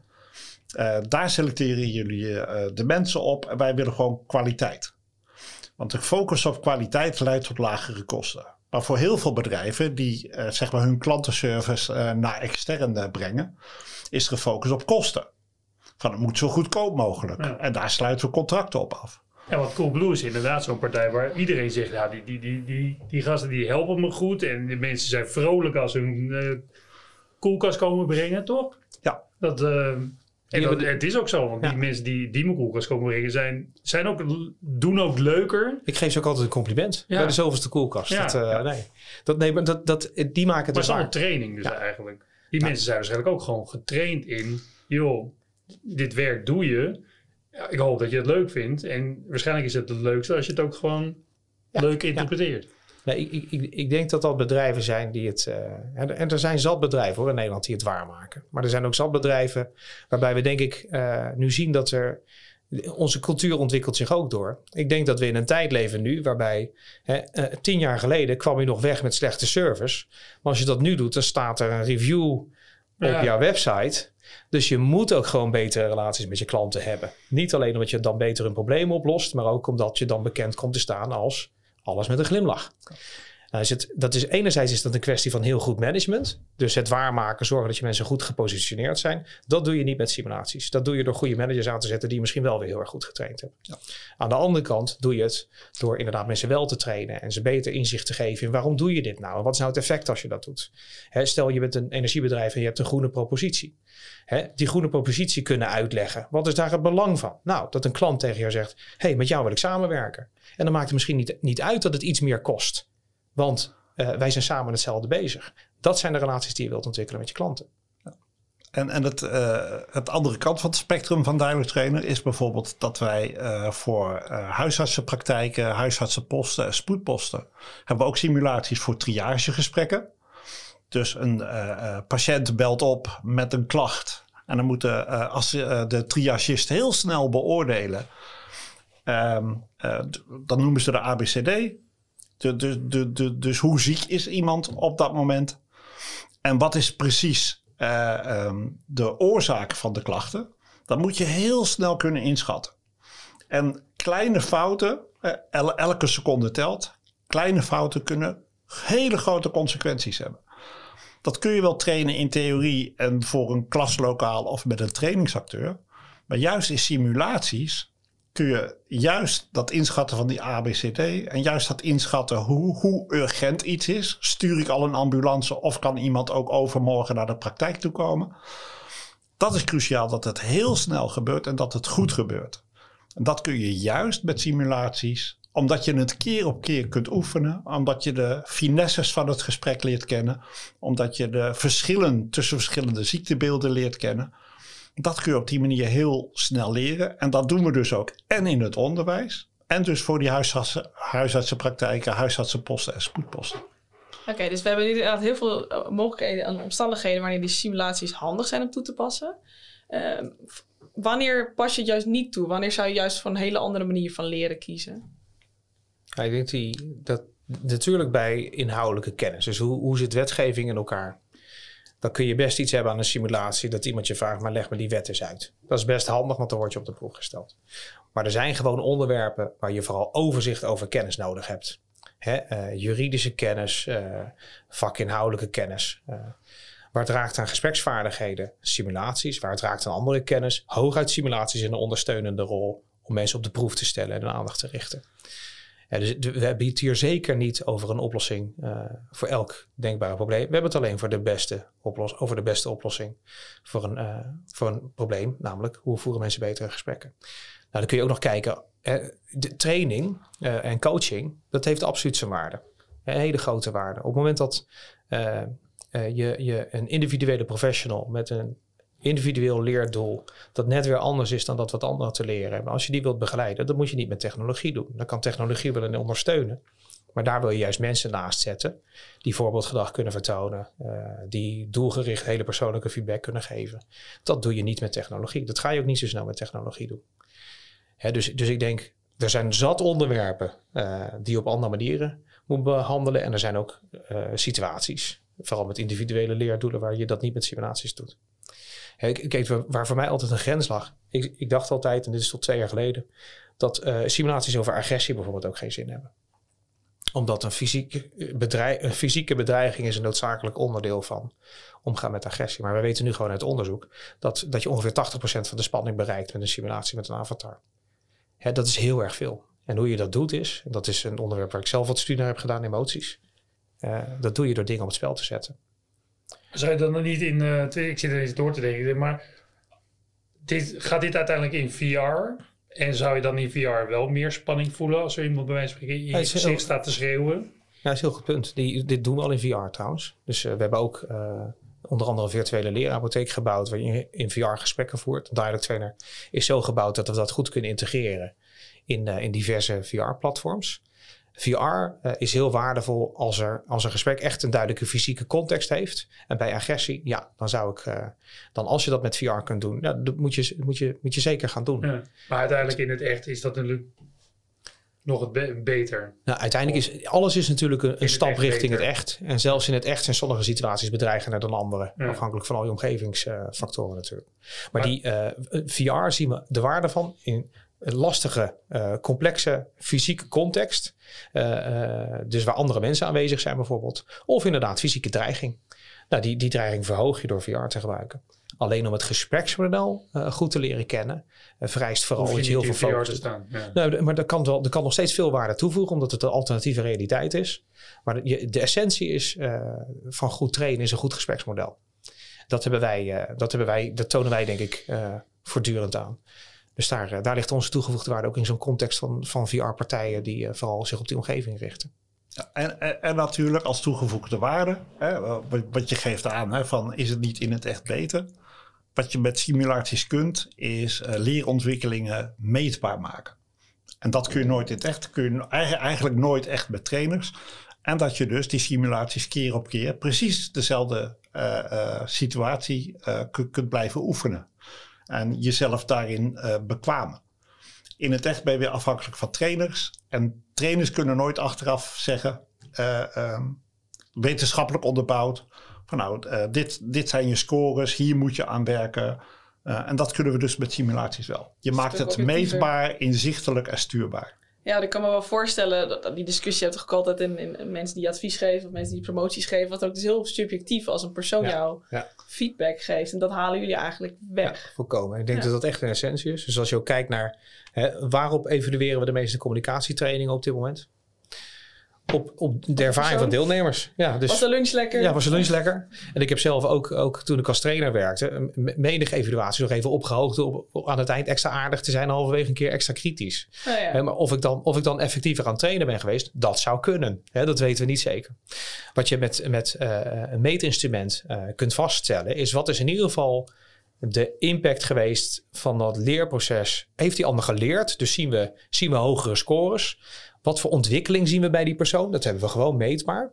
Eh, daar selecteren jullie eh, de mensen op en wij willen gewoon kwaliteit. Want de focus op kwaliteit leidt tot lagere kosten. Maar voor heel veel bedrijven die eh, zeg maar hun klantenservice naar extern eh, brengen, is er gefocust op kosten. Van het moet zo goedkoop mogelijk. Ja. En daar sluiten we contracten op af. Ja, want Coolblue is inderdaad zo'n partij waar iedereen zegt, ja, die, die, die, die, die gasten die helpen me goed. En de mensen zijn vrolijk als ze hun eh, koelkast komen brengen, toch? Ja. Dat, eh, en dat, het is ook zo, want Ja. die mensen die, die mijn koelkast komen brengen, zijn, zijn ook, doen ook leuker. Ik geef ze ook altijd een compliment Ja. bij de zoveelste koelkast. Ja. Dat, eh, nee. dat, nee, maar dat, dat, die maken het Maar dus het is allemaal waar. training dus Ja. eigenlijk. Die mensen zijn waarschijnlijk ook gewoon getraind in, joh, dit werk doe je. Ik hoop dat je het leuk vindt. En waarschijnlijk is het het leukste als je het ook gewoon Ja, leuk ja. interpreteert. Nee, ik, ik, ik, denk dat dat bedrijven zijn die het. eh, en, en er zijn zat bedrijven hoor in Nederland die het waarmaken. Maar er zijn ook zat bedrijven waarbij we denk ik eh, nu zien dat er. Onze cultuur ontwikkelt zich ook door. Ik denk dat we in een tijd leven nu waarbij hè, eh, tien jaar geleden kwam je nog weg met slechte service. Maar als je dat nu doet, dan staat er een review op Ja. jouw website. Dus je moet ook gewoon betere relaties met je klanten hebben. Niet alleen omdat je dan beter hun problemen oplost, maar ook omdat je dan bekend komt te staan als alles met een glimlach. Nou is het, dat is, enerzijds is dat een kwestie van heel goed management. Dus het waarmaken, zorgen dat je mensen goed gepositioneerd zijn. Dat doe je niet met simulaties. Dat doe je door goede managers aan te zetten die je misschien wel weer heel erg goed getraind hebben. Aan de andere kant doe je het door inderdaad mensen wel te trainen en ze beter inzicht te geven in waarom doe je dit nou en wat is nou het effect als je dat doet. Hè, stel je bent een energiebedrijf en je hebt een groene propositie. Hè, die groene propositie kunnen uitleggen. Wat is daar het belang van? Nou, dat een klant tegen jou zegt: hé, hey, met jou wil ik samenwerken. En dan maakt het misschien niet, niet uit dat het iets meer kost. Want eh, wij zijn samen hetzelfde bezig. Dat zijn de relaties die je wilt ontwikkelen met je klanten. En, en het, eh, het andere kant van het spectrum van Direct Trainer is bijvoorbeeld dat wij eh, voor huisartsenpraktijken, huisartsenposten en spoedposten hebben we ook simulaties voor triagegesprekken. Dus een patiënt belt op met een klacht. En dan moeten als de triagist heel snel beoordelen. ehm, eh, dan noemen ze de ABCD. Dus hoe ziek is iemand op dat moment? En wat is precies eh, ehm, de oorzaak van de klachten? Dat moet je heel snel kunnen inschatten. En kleine fouten, eh, el- elke seconde telt. Kleine fouten kunnen hele grote consequenties hebben. Dat kun je wel trainen in theorie en voor een klaslokaal of met een trainingsacteur. Maar juist in simulaties kun je juist dat inschatten van die ABCD en juist dat inschatten hoe, hoe urgent iets is. Stuur ik al een ambulance of kan iemand ook overmorgen naar de praktijk toe komen? Dat is cruciaal dat het heel snel gebeurt en dat het goed gebeurt. En dat kun je juist met simulaties, omdat je het keer op keer kunt oefenen, omdat je de finesses van het gesprek leert kennen, omdat je de verschillen tussen verschillende ziektebeelden leert kennen. Dat kun je op die manier heel snel leren. En dat doen we dus ook en in het onderwijs. En dus voor die huisartsen, huisartsenpraktijken, huisartsenposten en spoedposten. Oké, dus we hebben nu inderdaad heel veel eh, mogelijkheden en omstandigheden wanneer die simulaties handig zijn om toe te passen. Ehm, wanneer pas je het juist niet toe? Wanneer zou je juist voor een hele andere manier van leren kiezen? Ja, ik denk die, dat natuurlijk bij inhoudelijke kennis. Dus hoe, hoe zit wetgeving in elkaar? Dan kun je best iets hebben aan een simulatie dat iemand je vraagt, maar leg me die wet eens uit. Dat is best handig, want dan word je op de proef gesteld. Maar er zijn gewoon onderwerpen waar je vooral overzicht over kennis nodig hebt. Hè, eh, juridische kennis, eh, vakinhoudelijke kennis. eh, waar het raakt aan gespreksvaardigheden, simulaties. Waar het raakt aan andere kennis. Hooguit simulaties in een ondersteunende rol om mensen op de proef te stellen en hun aandacht te richten. Dus we hebben het hier zeker niet over een oplossing eh, voor elk denkbare probleem. We hebben het alleen voor de beste over de beste oplossing voor een, eh, voor een probleem, namelijk hoe voeren mensen betere gesprekken. Nou, dan kun je ook nog kijken, eh, de training en coaching, dat heeft absoluut zijn waarde. Een hele grote waarde. Op het moment dat je, je een individuele professional met een individueel leerdoel, dat net weer anders is dan dat wat anderen te leren hebben. Als je die wilt begeleiden, dan moet je niet met technologie doen. Dan kan technologie wel een ondersteunen. Maar daar wil je juist mensen naast zetten die voorbeeldgedrag kunnen vertonen, eh, die doelgericht hele persoonlijke feedback kunnen geven. Dat doe je niet met technologie. Dat ga je ook niet zo snel met technologie doen. Hè, dus, dus ik denk, er zijn zat onderwerpen eh, die je op andere manieren moet behandelen. En er zijn ook eh, situaties, vooral met individuele leerdoelen, waar je dat niet met simulaties doet. Kijk, waar- voor mij altijd een grens lag. Ik, ik dacht altijd, en dit is tot twee jaar geleden, dat eh, simulaties over agressie bijvoorbeeld ook geen zin hebben. Omdat een fysieke, bedreig, een fysieke bedreiging is een noodzakelijk onderdeel van omgaan met agressie. Maar we weten nu gewoon uit onderzoek dat, dat je ongeveer 80% van de spanning bereikt met een simulatie met een avatar. Hè, dat is heel erg veel. En hoe je dat doet is, dat is een onderwerp waar ik zelf wat studie naar heb gedaan, emoties. Uh, dat doe je door dingen op het spel te zetten. Zou je dan nog niet in, uh, ik zit er eens door te denken, maar dit, gaat dit uiteindelijk in VR? En zou je dan in VR wel meer spanning voelen als er iemand bij wijze van spreken in je gezicht staat te schreeuwen? Ja, dat is een heel goed punt. Die, dit doen we al in VR trouwens. Dus uh, we hebben ook uh, onder andere een virtuele leerapotheek gebouwd waar je in VR gesprekken voert. Dialog Trainer is zo gebouwd dat we dat goed kunnen integreren in, uh, in diverse VR-platforms. VR uh, is heel waardevol als er, als een gesprek echt een duidelijke fysieke context heeft. En bij agressie, ja, dan zou ik, uh, dan als je dat met VR kunt doen, ja, dat moet je, moet je, moet je zeker gaan doen. Ja, maar uiteindelijk in het echt is dat natuurlijk nog het be beter. Nou, uiteindelijk is alles is natuurlijk een, een stap richting beter. het echt. En zelfs in het echt zijn sommige situaties bedreigender dan andere. Ja. Afhankelijk van al je omgevingsfactoren uh, natuurlijk. Maar, maar die uh, VR zien we de waarde van in lastige, uh, complexe fysieke context. Uh, dus waar andere mensen aanwezig zijn bijvoorbeeld. Of inderdaad fysieke dreiging. Nou, die, die dreiging verhoog je door VR te gebruiken. Alleen om het gespreksmodel uh, goed te leren kennen, uh, vereist vooral dat je heel veel focus te staan. Ja. Nou, maar dat kan, wel, dat kan nog steeds veel waarde toevoegen, omdat het een alternatieve realiteit is. Maar de, de essentie is uh, van goed trainen is een goed gespreksmodel. Dat, hebben wij, dat, hebben wij, dat tonen wij denk ik voortdurend aan. Dus daar, daar ligt onze toegevoegde waarde ook in zo'n context van, van VR-partijen die vooral zich op die omgeving richten. Ja, en, en, natuurlijk als toegevoegde waarde, hè, wat je geeft aan, hè, van is het niet in het echt beter? Wat je met simulaties kunt, is uh, leerontwikkelingen meetbaar maken. En dat kun je nooit in het echt, kun je eigenlijk nooit echt met trainers. En dat je dus die simulaties keer op keer precies dezelfde situatie kunt blijven oefenen. En jezelf daarin bekwamen. In het echt ben je weer afhankelijk van trainers. En trainers kunnen nooit achteraf zeggen, um, wetenschappelijk onderbouwd, van nou, uh, dit, dit zijn je scores, hier moet je aan werken. En dat kunnen we dus met simulaties wel. Je maakt het meetbaar, inzichtelijk en stuurbaar. Ja, ik kan me wel voorstellen dat, die discussie hebt toch altijd in, in, mensen die advies geven of mensen die promoties geven, wat ook dus heel subjectief als een persoon ja, jou ja. feedback geeft. En dat halen jullie eigenlijk weg. Ja, volkomen. Ik denk dat dat echt een essentie is. Dus als je ook kijkt naar hè, waarop evalueren we de meeste communicatietrainingen op dit moment? Op, op de ervaring van deelnemers. Ja, dus, was de lunch lekker? Ja, was de lunch lekker. En ik heb zelf ook, ook toen ik als trainer werkte, menige evaluatie nog even opgehoogd op, op, aan het eind extra aardig te zijn, halverwege een keer extra kritisch. Oh ja. He, maar of ik, dan, of ik dan effectiever aan het trainen ben geweest, dat zou kunnen. He, dat weten we niet zeker. Wat je met, met uh, een meetinstrument uh, kunt vaststellen, is wat is in ieder geval de impact geweest van dat leerproces. Heeft die ander geleerd? Dus zien we, zien we hogere scores? Wat voor ontwikkeling zien we bij die persoon? Dat hebben we gewoon meetbaar.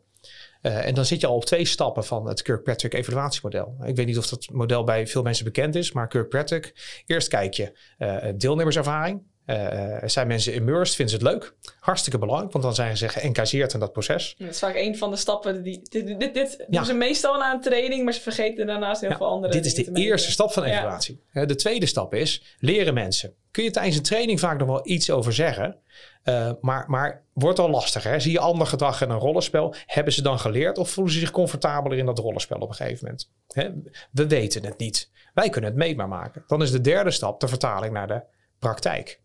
Uh, en dan zit je al op twee stappen van het Kirkpatrick evaluatiemodel. Ik weet niet of dat model bij veel mensen bekend is, maar Kirkpatrick. Eerst kijk je uh, deelnemerservaring. Uh, zijn mensen immersed? Vinden ze het leuk? Hartstikke belangrijk, want dan zijn ze geëngageerd in dat proces. Dat is vaak een van de stappen. Die, dit dit, dit ja. doen ze meestal na een training, maar ze vergeten daarnaast heel ja, veel andere Dit is de eerste stap van evaluatie. Ja. De tweede stap is leren mensen. Kun je tijdens een training vaak nog wel iets over zeggen, uh, maar, maar wordt al lastiger. Hè? Zie je ander gedrag in een rollenspel? Hebben ze dan geleerd of voelen ze zich comfortabeler in dat rollenspel op een gegeven moment? Hè? We weten het niet. Wij kunnen het meetbaar maken. Dan is de derde stap de vertaling naar de praktijk.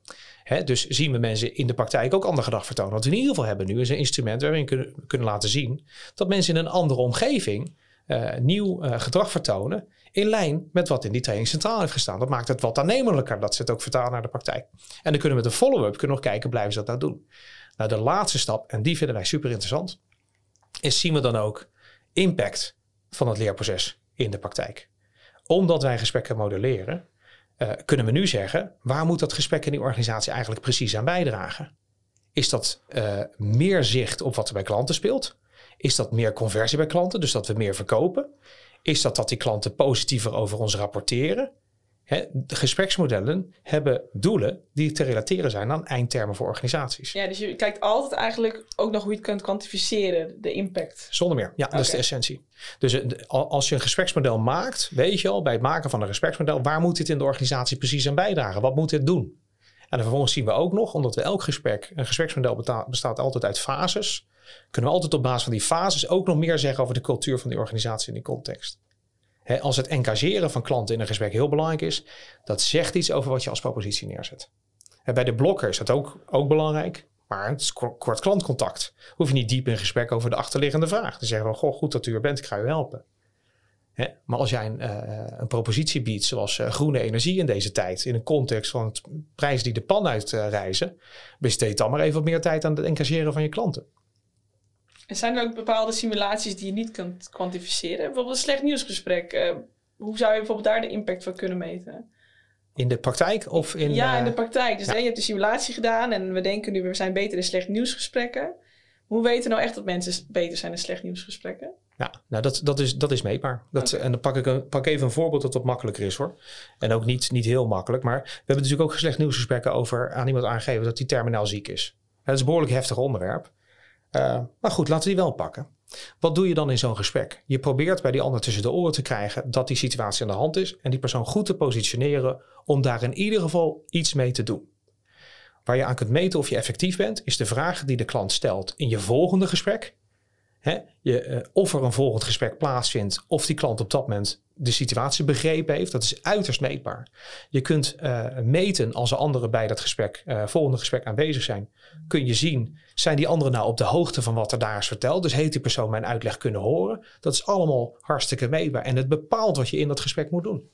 Dus zien we mensen in de praktijk ook ander gedrag vertonen. Wat we in ieder geval hebben nu is een instrument waarin we kunnen, kunnen laten zien dat mensen in een andere omgeving uh, nieuw uh, gedrag vertonen. In lijn met wat in die training centraal heeft gestaan. Dat maakt het wat aannemelijker dat ze het ook vertalen naar de praktijk. En dan kunnen we met een follow-up kunnen nog kijken, blijven ze dat nou doen? Nou, de laatste stap, en die vinden wij super interessant, is zien we dan ook impact van het leerproces in de praktijk. Omdat wij gesprekken modelleren, uh, kunnen we nu zeggen, waar moet dat gesprek in die organisatie eigenlijk precies aan bijdragen? Is dat uh, meer zicht op wat er bij klanten speelt? Is dat meer conversie bij klanten, dus dat we meer verkopen? Is dat dat die klanten positiever over ons rapporteren? De gespreksmodellen hebben doelen die te relateren zijn aan eindtermen voor organisaties. Ja, dus je kijkt altijd eigenlijk ook nog hoe je het kunt kwantificeren, de impact. Zonder meer, ja, okay. dat is de essentie. Dus als je een gespreksmodel maakt, weet je al bij het maken van een gespreksmodel, waar moet dit in de organisatie precies aan bijdragen? Wat moet dit doen? En vervolgens zien we ook nog, omdat we elk gesprek, een gespreksmodel bestaat altijd uit fases, kunnen we altijd op basis van die fases ook nog meer zeggen over de cultuur van die organisatie in die context. Als het engageren van klanten in een gesprek heel belangrijk is, dat zegt iets over wat je als propositie neerzet. Bij de blokker is dat ook, ook belangrijk, maar het is kort, klantcontact. Hoef je niet diep in gesprek over de achterliggende vraag. Dan zeggen we, goh, goed dat u er bent, ik ga u helpen. Maar als jij een, eh, een propositie biedt, zoals eh, groene energie in deze tijd, in een context van het prijs die de pan uitreizen, besteed dan maar even wat meer tijd aan het engageren van je klanten. En zijn er ook bepaalde simulaties die je niet kunt kwantificeren? Bijvoorbeeld een slecht nieuwsgesprek. eh, hoe zou je bijvoorbeeld daar de impact van kunnen meten? In de praktijk of in... ja, in de eh, praktijk. Dus ja. je hebt de simulatie gedaan en we denken nu we zijn beter in slecht nieuwsgesprekken. Hoe weten we nou echt dat mensen beter zijn in slecht nieuwsgesprekken? Ja, nou dat, dat, is, dat is meetbaar. Dat. En dan pak ik, een, pak even een voorbeeld dat wat makkelijker is hoor. En ook niet, niet heel makkelijk. Maar we hebben natuurlijk ook slecht nieuwsgesprekken over aan iemand aangeven dat hij terminaal ziek is. Dat is een behoorlijk heftig onderwerp. Eh, maar goed, laten we die wel pakken. Wat doe je dan in zo'n gesprek? Je probeert bij die ander tussen de oren te krijgen dat die situatie aan de hand is. En die persoon goed te positioneren om daar in ieder geval iets mee te doen. Waar je aan kunt meten of je effectief bent, is de vraag die de klant stelt in je volgende gesprek. Je, eh, of er een volgend gesprek plaatsvindt, of die klant op dat moment de situatie begrepen heeft, dat is uiterst meetbaar. Je kunt eh, meten als er anderen bij dat gesprek, eh, volgende gesprek aanwezig zijn. Kun je zien, zijn die anderen nou op de hoogte van wat er daar is verteld? Dus heeft die persoon mijn uitleg kunnen horen? Dat is allemaal hartstikke meetbaar. En het bepaalt wat je in dat gesprek moet doen.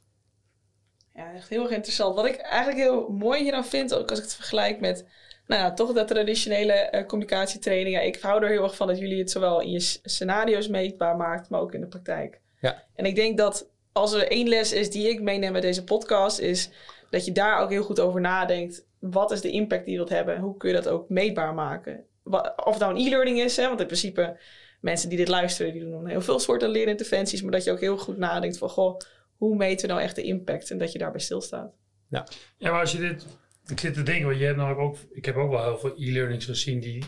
Ja, echt heel erg interessant. Wat ik eigenlijk heel mooi hier aan vind, ook als ik het vergelijk met nou ja, toch de traditionele eh, communicatietraining. Ja, ik hou er heel erg van dat jullie het zowel in je scenario's meetbaar maakt, maar ook in de praktijk. Ja. En ik denk dat als er één les is die ik meeneem met deze podcast, is dat je daar ook heel goed over nadenkt. Wat is de impact die je wilt hebben? Hoe kun je dat ook meetbaar maken? Of het nou een e-learning is, hè? want in principe mensen die dit luisteren, die doen heel veel soorten leerinterventies, maar dat je ook heel goed nadenkt van, goh, hoe meten we nou echt de impact en dat je daarbij stilstaat. Ja, maar als je dit... Ik zit te denken, want je hebt namelijk ook... Ik heb ook wel heel veel e-learnings gezien die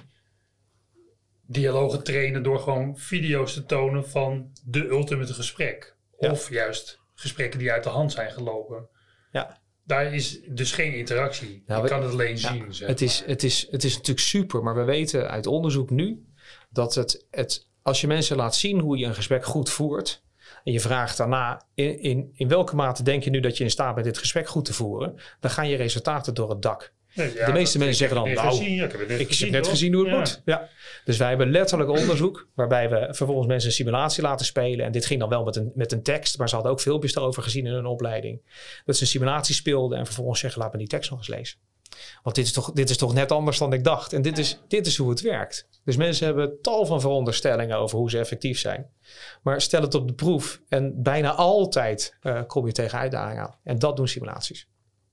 dialogen trainen door gewoon video's te tonen van de ultimate gesprek. Ja. Of juist gesprekken die uit de hand zijn gelopen. Ja. Daar is dus geen interactie. Nou, je we- kan het alleen Ja, zien. zeg het, is, het, is, het is natuurlijk super, maar we weten uit onderzoek nu dat het, het, als je mensen laat zien hoe je een gesprek goed voert. En je vraagt daarna, in, in, in welke mate denk je nu dat je in staat bent dit gesprek goed te voeren? Dan gaan je resultaten door het dak. Ja, de meeste mensen zeggen dan, nou, gezien, ik heb het net Ik heb gezien, net toch? gezien hoe het Ja. moet. Ja. Dus wij hebben letterlijk onderzoek waarbij we vervolgens mensen een simulatie laten spelen. En dit ging dan wel met een, met een tekst, maar ze hadden ook filmpjes daarover gezien in hun opleiding. Dat ze een simulatie speelden en vervolgens zeggen, laat me die tekst nog eens lezen. Want dit is toch, dit is toch net anders dan ik dacht. En dit is, dit is hoe het werkt. Dus mensen hebben tal van veronderstellingen over hoe ze effectief zijn. Maar stel het op de proef en bijna altijd eh, kom je tegen uitdagingen aan. En dat doen simulaties.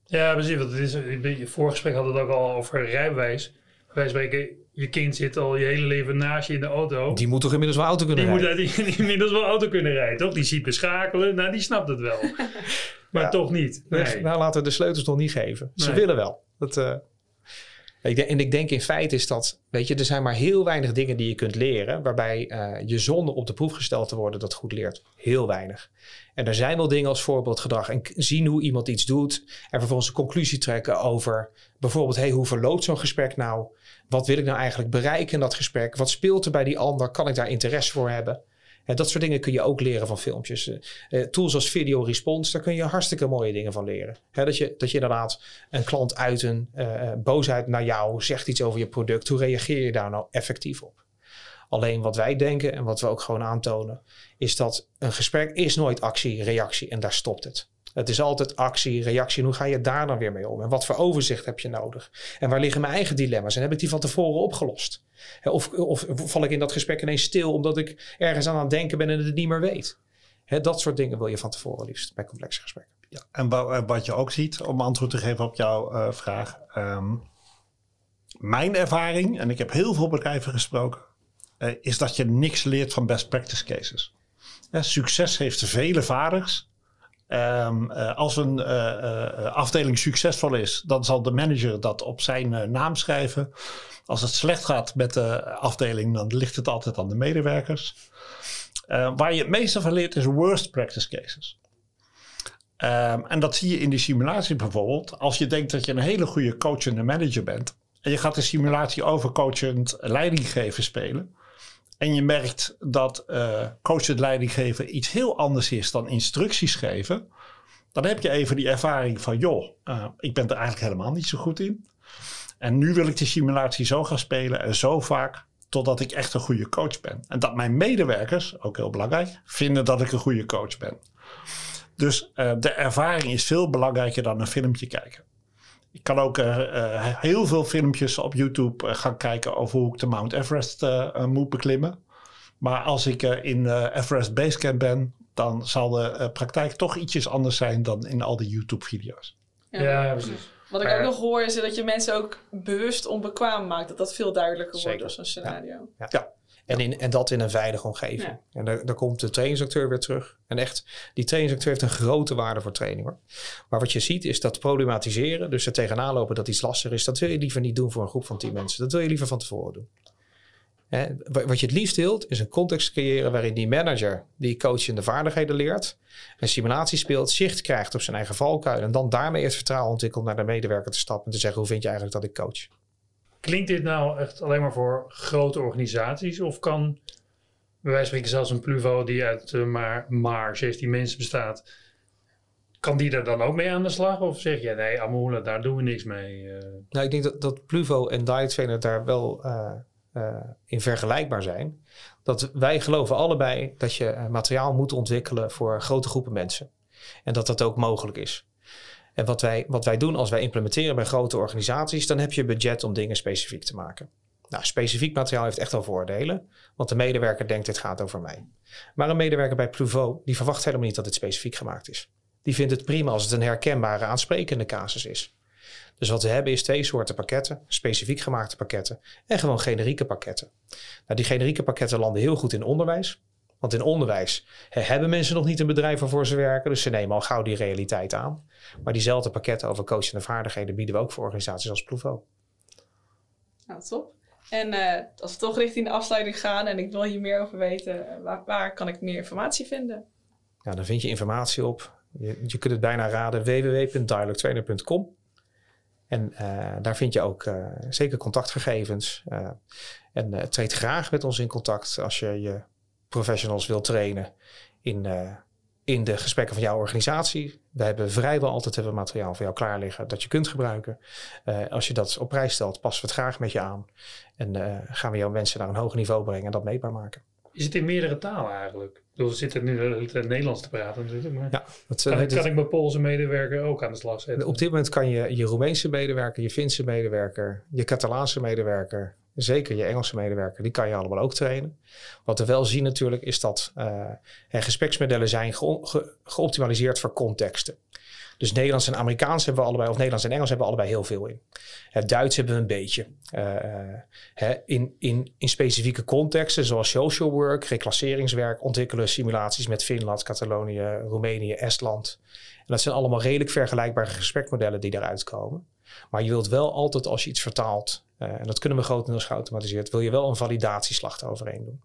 Ja, precies. Want het is, in het voorgesprek hadden we het ook al over rijbewijs. Wij spreken, je kind zit al je hele leven naast je in de auto. Die moet toch inmiddels wel auto kunnen Die moet rijden? uit die, die inmiddels wel auto kunnen rijden, toch? Die ziet beschakelen. Nou, die snapt het wel. Maar Ja. toch niet. Nee. Nou, laten we de sleutels nog niet geven. Ze Nee. willen wel. Dat, eh, en ik denk in feite is dat, weet je, er zijn maar heel weinig dingen die je kunt leren, waarbij eh, je zonder op de proef gesteld te worden dat goed leert. Heel weinig. En er zijn wel dingen als voorbeeldgedrag en zien hoe iemand iets doet en vervolgens een conclusie trekken over bijvoorbeeld, hey, hoe verloopt zo'n gesprek nou? Wat wil ik nou eigenlijk bereiken in dat gesprek? Wat speelt er bij die ander? Kan ik daar interesse voor hebben? Dat soort dingen kun je ook leren van filmpjes. Eh, eh, tools als video response, daar kun je hartstikke mooie dingen van leren. Dat, je, dat je inderdaad een klant uit een eh, boosheid naar jou zegt iets over je product. Hoe reageer je daar nou effectief op? Alleen wat wij denken en wat we ook gewoon aantonen, is dat een gesprek is nooit actie, reactie en daar stopt het. Het is altijd actie, reactie. Hoe ga je daar dan weer mee om? En wat voor overzicht heb je nodig? En waar liggen mijn eigen dilemma's? En heb ik die van tevoren opgelost? Of, of val ik in dat gesprek ineens stil omdat ik ergens aan aan het denken ben en het niet meer weet? Dat soort dingen wil je van tevoren liefst bij complexe gesprekken. Ja, en eh, wat je ook ziet, om antwoord te geven op jouw eh, vraag. ehm, mijn ervaring, en ik heb heel veel bedrijven gesproken, eh, is dat je niks leert van best practice cases. Succes heeft vele vaders. Ehm, eh, als een eh, eh, afdeling succesvol is, dan zal de manager dat op zijn naam schrijven. Als het slecht gaat met de afdeling, dan ligt het altijd aan de medewerkers. Eh, waar je het meeste van leert is worst practice cases. Ehm, en dat zie je in die simulatie bijvoorbeeld. Als je denkt dat je een hele goede coachende manager bent. En je gaat de simulatie over coachend leidinggeven spelen. En je merkt dat uh, coachend leidinggeven iets heel anders is dan instructies geven. Dan heb je even die ervaring van, joh, uh, ik ben er eigenlijk helemaal niet zo goed in. En nu wil ik die simulatie zo gaan spelen en zo vaak totdat ik echt een goede coach ben. En dat mijn medewerkers, ook heel belangrijk, vinden dat ik een goede coach ben. Dus uh, de ervaring is veel belangrijker dan een filmpje kijken. Ik kan ook uh, heel veel filmpjes op YouTube gaan kijken over hoe ik de Mount Everest moet beklimmen. Maar als ik in Everest Basecamp ben, dan zal de praktijk toch ietsjes anders zijn dan in al die YouTube-video's. Ja, ja, precies. Wat ik ook nog hoor is dat je mensen ook bewust onbekwaam maakt. Dat dat veel duidelijker wordt als een scenario. Ja. ja. En, in, en dat in een veilige omgeving. Ja. En daar, daar komt de trainingsacteur weer terug. En echt, die trainingsacteur heeft een grote waarde voor training hoor. Maar wat je ziet is dat problematiseren, dus er tegenaan lopen dat iets lastig is, dat wil je liever niet doen voor een groep van tien mensen. Dat wil je liever van tevoren doen. Hè, wat je het liefst wilt, is een context creëren waarin die manager die coachende vaardigheden leert, een simulatie speelt, zicht krijgt op zijn eigen valkuil en dan daarmee het vertrouwen ontwikkelt naar de medewerker te stappen en te zeggen: hoe vind je eigenlijk dat ik coach? Klinkt dit nou echt alleen maar voor grote organisaties of kan bij wijze van spreken zelfs een Pluvo die uit uh, maar, maar 17 mensen bestaat, kan die er dan ook mee aan de slag? Of zeg je nee, Amoula, daar doen we niks mee? Uh... Nou, ik denk dat, dat Pluvo en Diet daar wel uh, in vergelijkbaar zijn. Dat wij geloven allebei dat je materiaal moet ontwikkelen voor grote groepen mensen. En dat dat ook mogelijk is. En wat wij, wat wij doen als wij implementeren bij grote organisaties, dan heb je budget om dingen specifiek te maken. Nou, specifiek materiaal heeft echt wel voordelen, want de medewerker denkt dit gaat over mij. Maar een medewerker bij Pluvo, die verwacht helemaal niet dat het specifiek gemaakt is. Die vindt het prima als het een herkenbare, aansprekende casus is. Dus wat we hebben is twee soorten pakketten, specifiek gemaakte pakketten en gewoon generieke pakketten. Nou, die generieke pakketten landen heel goed in onderwijs. Want in onderwijs hebben mensen nog niet een bedrijf waarvoor ze werken, dus ze nemen al gauw die realiteit aan. Maar diezelfde pakketten over coachende vaardigheden bieden we ook voor organisaties als Plovo. Nou, top. En uh, als we toch richting de afsluiting gaan en ik wil hier meer over weten, waar, waar kan ik meer informatie vinden? Ja, dan vind je informatie op. Je, je kunt het bijna raden www.dialogtrainer.com. En uh, daar vind je ook uh, zeker contactgegevens. En treed graag met ons in contact als je je professionals wilt trainen in, in de gesprekken van jouw organisatie. We hebben vrijwel altijd hebben materiaal voor jou klaar liggen dat je kunt gebruiken. als je dat op prijs stelt, passen we het graag met je aan. En gaan we jouw mensen naar een hoger niveau brengen en dat meetbaar maken. Is het in meerdere talen eigenlijk? Ik bedoel, we zitten nu het Nederlands te praten natuurlijk. Maar ja, dat, kan, het, kan ik mijn Poolse medewerker ook aan de slag zetten? Op dit moment kan je je Roemeense medewerker, je Finse medewerker, je Catalaanse medewerker, zeker je Engelse medewerker, die kan je allemaal ook trainen. Wat we wel zien natuurlijk is dat uh, gespreksmodellen zijn ge ge geoptimaliseerd voor contexten. Dus Nederlands en Amerikaans hebben we allebei, of Nederlands en Engels hebben we allebei heel veel in. Het Duits hebben we een beetje. Uh, hè, in, in, in specifieke contexten, zoals social work, reclasseringswerk, ontwikkelen simulaties met Finland, Catalonië, Roemenië, Estland. En dat zijn allemaal redelijk vergelijkbare gesprekmodellen die eruit komen. Maar je wilt wel altijd, als je iets vertaalt, uh, en dat kunnen we grotendeels geautomatiseerd, wil je wel een validatieslag eroverheen doen.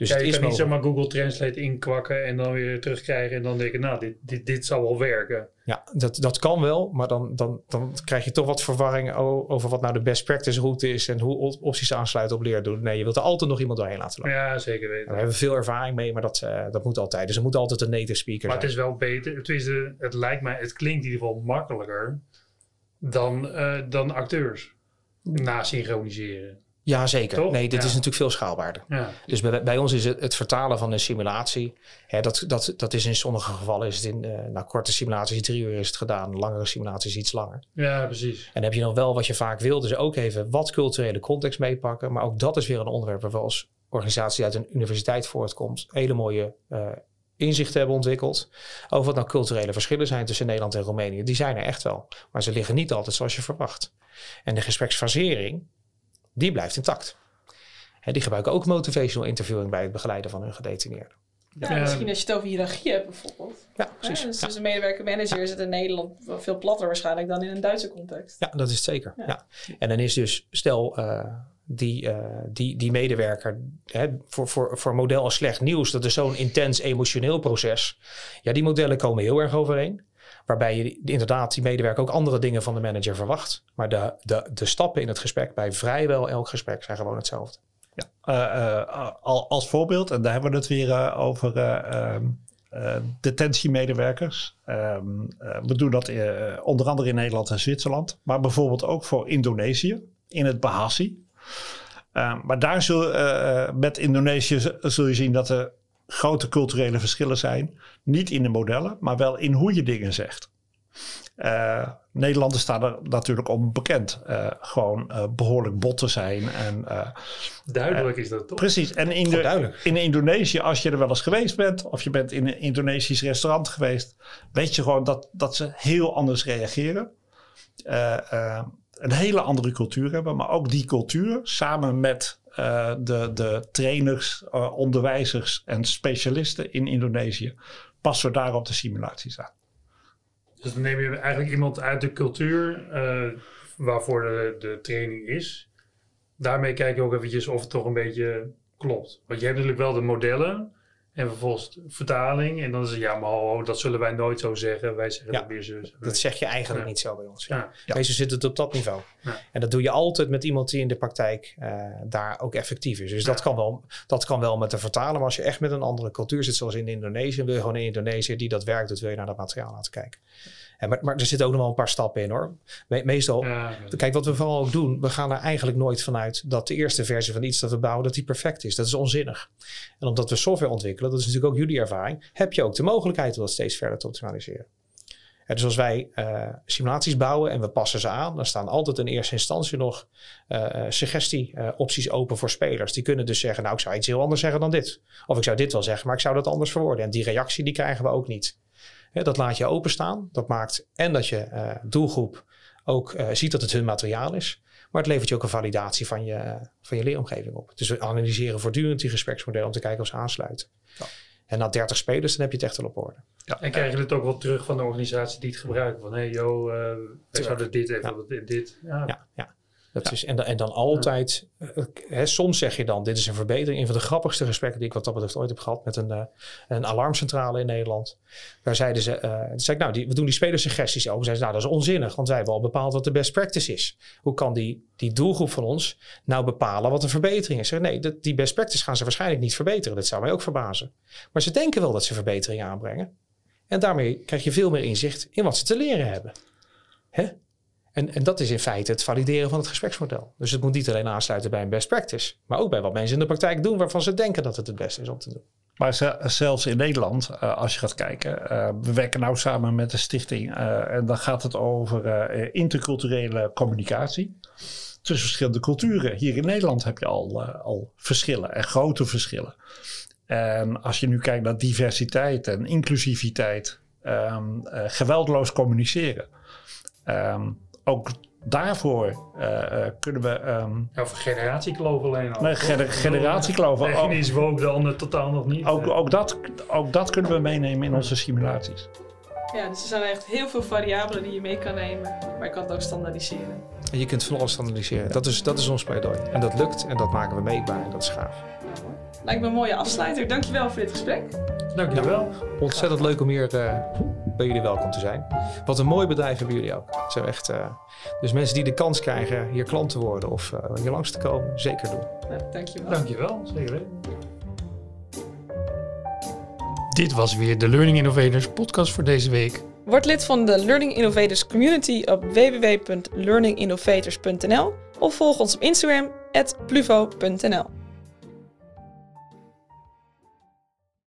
Dus ja, je kan niet zomaar Google Translate inkwakken en dan weer terugkrijgen en dan denken, nou, dit, dit, dit zou wel werken. Ja, dat, dat kan wel, maar dan, dan, dan krijg je toch wat verwarring over wat nou de best practice route is en hoe opties aansluiten op leer doen. Nee, je wilt er altijd nog iemand doorheen laten lopen. Ja, zeker weten. Daar hebben we veel ervaring mee, maar dat, uh, dat moet altijd. Dus er moet altijd een native speaker maar zijn. Maar het is wel beter, het, is het lijkt mij, het klinkt in ieder geval makkelijker dan, uh, dan acteurs na synchroniseren. Ja, zeker. Toch? Nee, dit Ja. is natuurlijk veel schaalbaarder. Ja. Dus bij, bij ons is het, het vertalen van een simulatie. Hè, dat, dat, dat is in sommige gevallen is het in eh, nou, korte simulaties drie uur is het gedaan. Langere simulaties iets langer. ja, precies. En dan heb je nog wel wat je vaak wil. Dus ook even wat culturele context meepakken. Maar ook dat is weer een onderwerp waar we als organisatie uit een universiteit voortkomt. Hele mooie eh, inzichten hebben ontwikkeld. Over wat nou culturele verschillen zijn tussen Nederland en Roemenië. Die zijn er echt wel. Maar ze liggen niet altijd zoals je verwacht. En de gespreksfasering, die blijft intact. Hè, die gebruiken ook motivational interviewing bij het begeleiden van hun gedetineerden. Ja, Ja. misschien als je het over hiërarchie hebt bijvoorbeeld. Ja, Ja, precies. dus, Ja. dus een medewerker-manager is het in Nederland veel platter waarschijnlijk dan in een Duitse context. Ja, dat is het zeker. Ja. Ja. En dan is dus, stel eh, die, eh, die, die medewerker hè, voor, voor, voor een model als slecht nieuws, dat is zo'n intens emotioneel proces. Ja, die modellen komen heel erg overeen. Waarbij je inderdaad die medewerker ook andere dingen van de manager verwacht. Maar de, de, de stappen in het gesprek bij vrijwel elk gesprek zijn gewoon hetzelfde. Ja, eh, eh, al, als voorbeeld, en daar hebben we het weer over eh, detentiemedewerkers. Eh, we doen dat onder andere in Nederland en Zwitserland, maar bijvoorbeeld ook voor Indonesië in het Bahasi. Ehm, maar daar zul, eh, eh, met Indonesië zul je zien dat er grote culturele verschillen zijn. Niet in de modellen, maar wel in hoe je dingen zegt. Eh, Nederlanders staan er natuurlijk om bekend. eh, gewoon eh, behoorlijk bot te zijn en eh, Duidelijk is dat toch? Precies. En in, de, in Indonesië, als je er wel eens geweest bent, of je bent in een Indonesisch restaurant geweest, weet je gewoon dat, dat ze heel anders reageren. Een hele andere cultuur hebben, maar ook die cultuur samen met eh, de, de trainers, eh, onderwijzers en specialisten in Indonesië passen we daar op de simulaties aan. Dus dan neem je eigenlijk iemand uit de cultuur eh, waarvoor de, de training is. Daarmee kijk je ook eventjes of het toch een beetje klopt. Want je hebt natuurlijk wel de modellen en vervolgens vertaling. En dan is het, ja, maar ho, ho, dat zullen wij nooit zo zeggen. Wij zeggen Ja, dat weer zo. Dat zeg je eigenlijk Ja. niet zo bij ons. Ja. Meestal zit het op dat niveau. Ja. En dat doe je altijd met iemand die in de praktijk eh, daar ook effectief is. Dus dat, Ja. kan wel, dat kan wel met de vertalen. Maar als je echt met een andere cultuur zit, zoals in Indonesië, wil je gewoon in Indonesië die dat werkt, dat wil je naar dat materiaal laten kijken. En maar, maar er zitten ook nog wel een paar stappen in hoor. Me- meestal, Ja, kijk wat we vooral ook doen, we gaan er eigenlijk nooit vanuit dat de eerste versie van iets dat we bouwen, dat die perfect is. Dat is onzinnig. En omdat we software ontwikkelen, dat is natuurlijk ook jullie ervaring, heb je ook de mogelijkheid om dat steeds verder te optimaliseren. Dus als wij eh, simulaties bouwen en we passen ze aan, dan staan altijd in eerste instantie nog eh suggestie-opties open voor spelers. Die kunnen dus zeggen, nou ik zou iets heel anders zeggen dan dit. Of ik zou dit wel zeggen, maar ik zou dat anders verwoorden. En die reactie die krijgen we ook niet. Hè, dat laat je openstaan. Dat maakt en dat je eh, doelgroep ook eh, ziet dat het hun materiaal is. Maar het levert je ook een validatie van je, van je leeromgeving op. Dus we analyseren voortdurend die gespreksmodellen om te kijken of ze aansluiten. En na 30 spelers, dan heb je het echt wel op orde. En krijg je het ook wel terug van de organisatie die het gebruiken? Van hé, hey, joh, eh, wij zouden dit even, Ja. dit, dit. Ja. Ja, ja. Dat Is, en, dan- en dan altijd, eh, hè, soms zeg je dan, dit is een verbetering. Een van de grappigste gesprekken die ik wat dat betreft ooit heb gehad met een, eh, een alarmcentrale in Nederland. Daar zeiden ze, toen zei ik, nou, die, we doen die spelersuggesties ook. Zeiden ze, nou, dat is onzinnig, want wij hebben al bepaald wat de best practice is. Hoe kan die, die doelgroep van ons nou bepalen wat de verbetering is? Zeg, nee, dat, die best practice gaan ze waarschijnlijk niet verbeteren. Dat zou mij ook verbazen. Maar ze denken wel dat ze verbeteringen aanbrengen. En daarmee krijg je veel meer inzicht in wat ze te leren hebben. Hè? En, en dat is in feite het valideren van het gespreksmodel. Dus het moet niet alleen aansluiten bij een best practice, maar ook bij wat mensen in de praktijk doen waarvan ze denken dat het het beste is om te doen. Maar ze- zelfs in Nederland, eh, als je gaat kijken, eh, we werken nou samen met de stichting eh, en dan gaat het over interculturele communicatie tussen verschillende culturen. Hier in Nederland heb je al, al verschillen en grote verschillen. En als je nu kijkt naar diversiteit en inclusiviteit, ehm, eh, geweldloos communiceren, Ehm, ook daarvoor eh, eh, kunnen we ehm, Ja, Of generatiekloof alleen al. Nee, gener- generatiekloof. De is woke, de ander totaal nog niet. ook, Eh, ook, dat, ook dat kunnen we meenemen in onze simulaties. Ja, dus er zijn echt heel veel variabelen die je mee kan nemen. Maar je kan het ook standaardiseren. En je kunt van alles standaardiseren. Dat is, dat is ons pleidooi. En dat lukt en dat maken we meetbaar en dat is gaaf. Nou. Lijkt me een mooie afsluiter. Dankjewel voor dit gesprek. Dankjewel. Ontzettend leuk om hier eh, bij jullie welkom te zijn. Wat een mooi bedrijf hebben jullie ook. Zo echt, eh, dus mensen die de kans krijgen hier klant te worden of eh, hier langs te komen, zeker doen. Nou, dankjewel. Dankjewel. Zeker weten. Dit was weer de Learning Innovators podcast voor deze week. Word lid van de Learning Innovators community op www.learninginnovators.nl of volg ons op Instagram @pluvo.nl.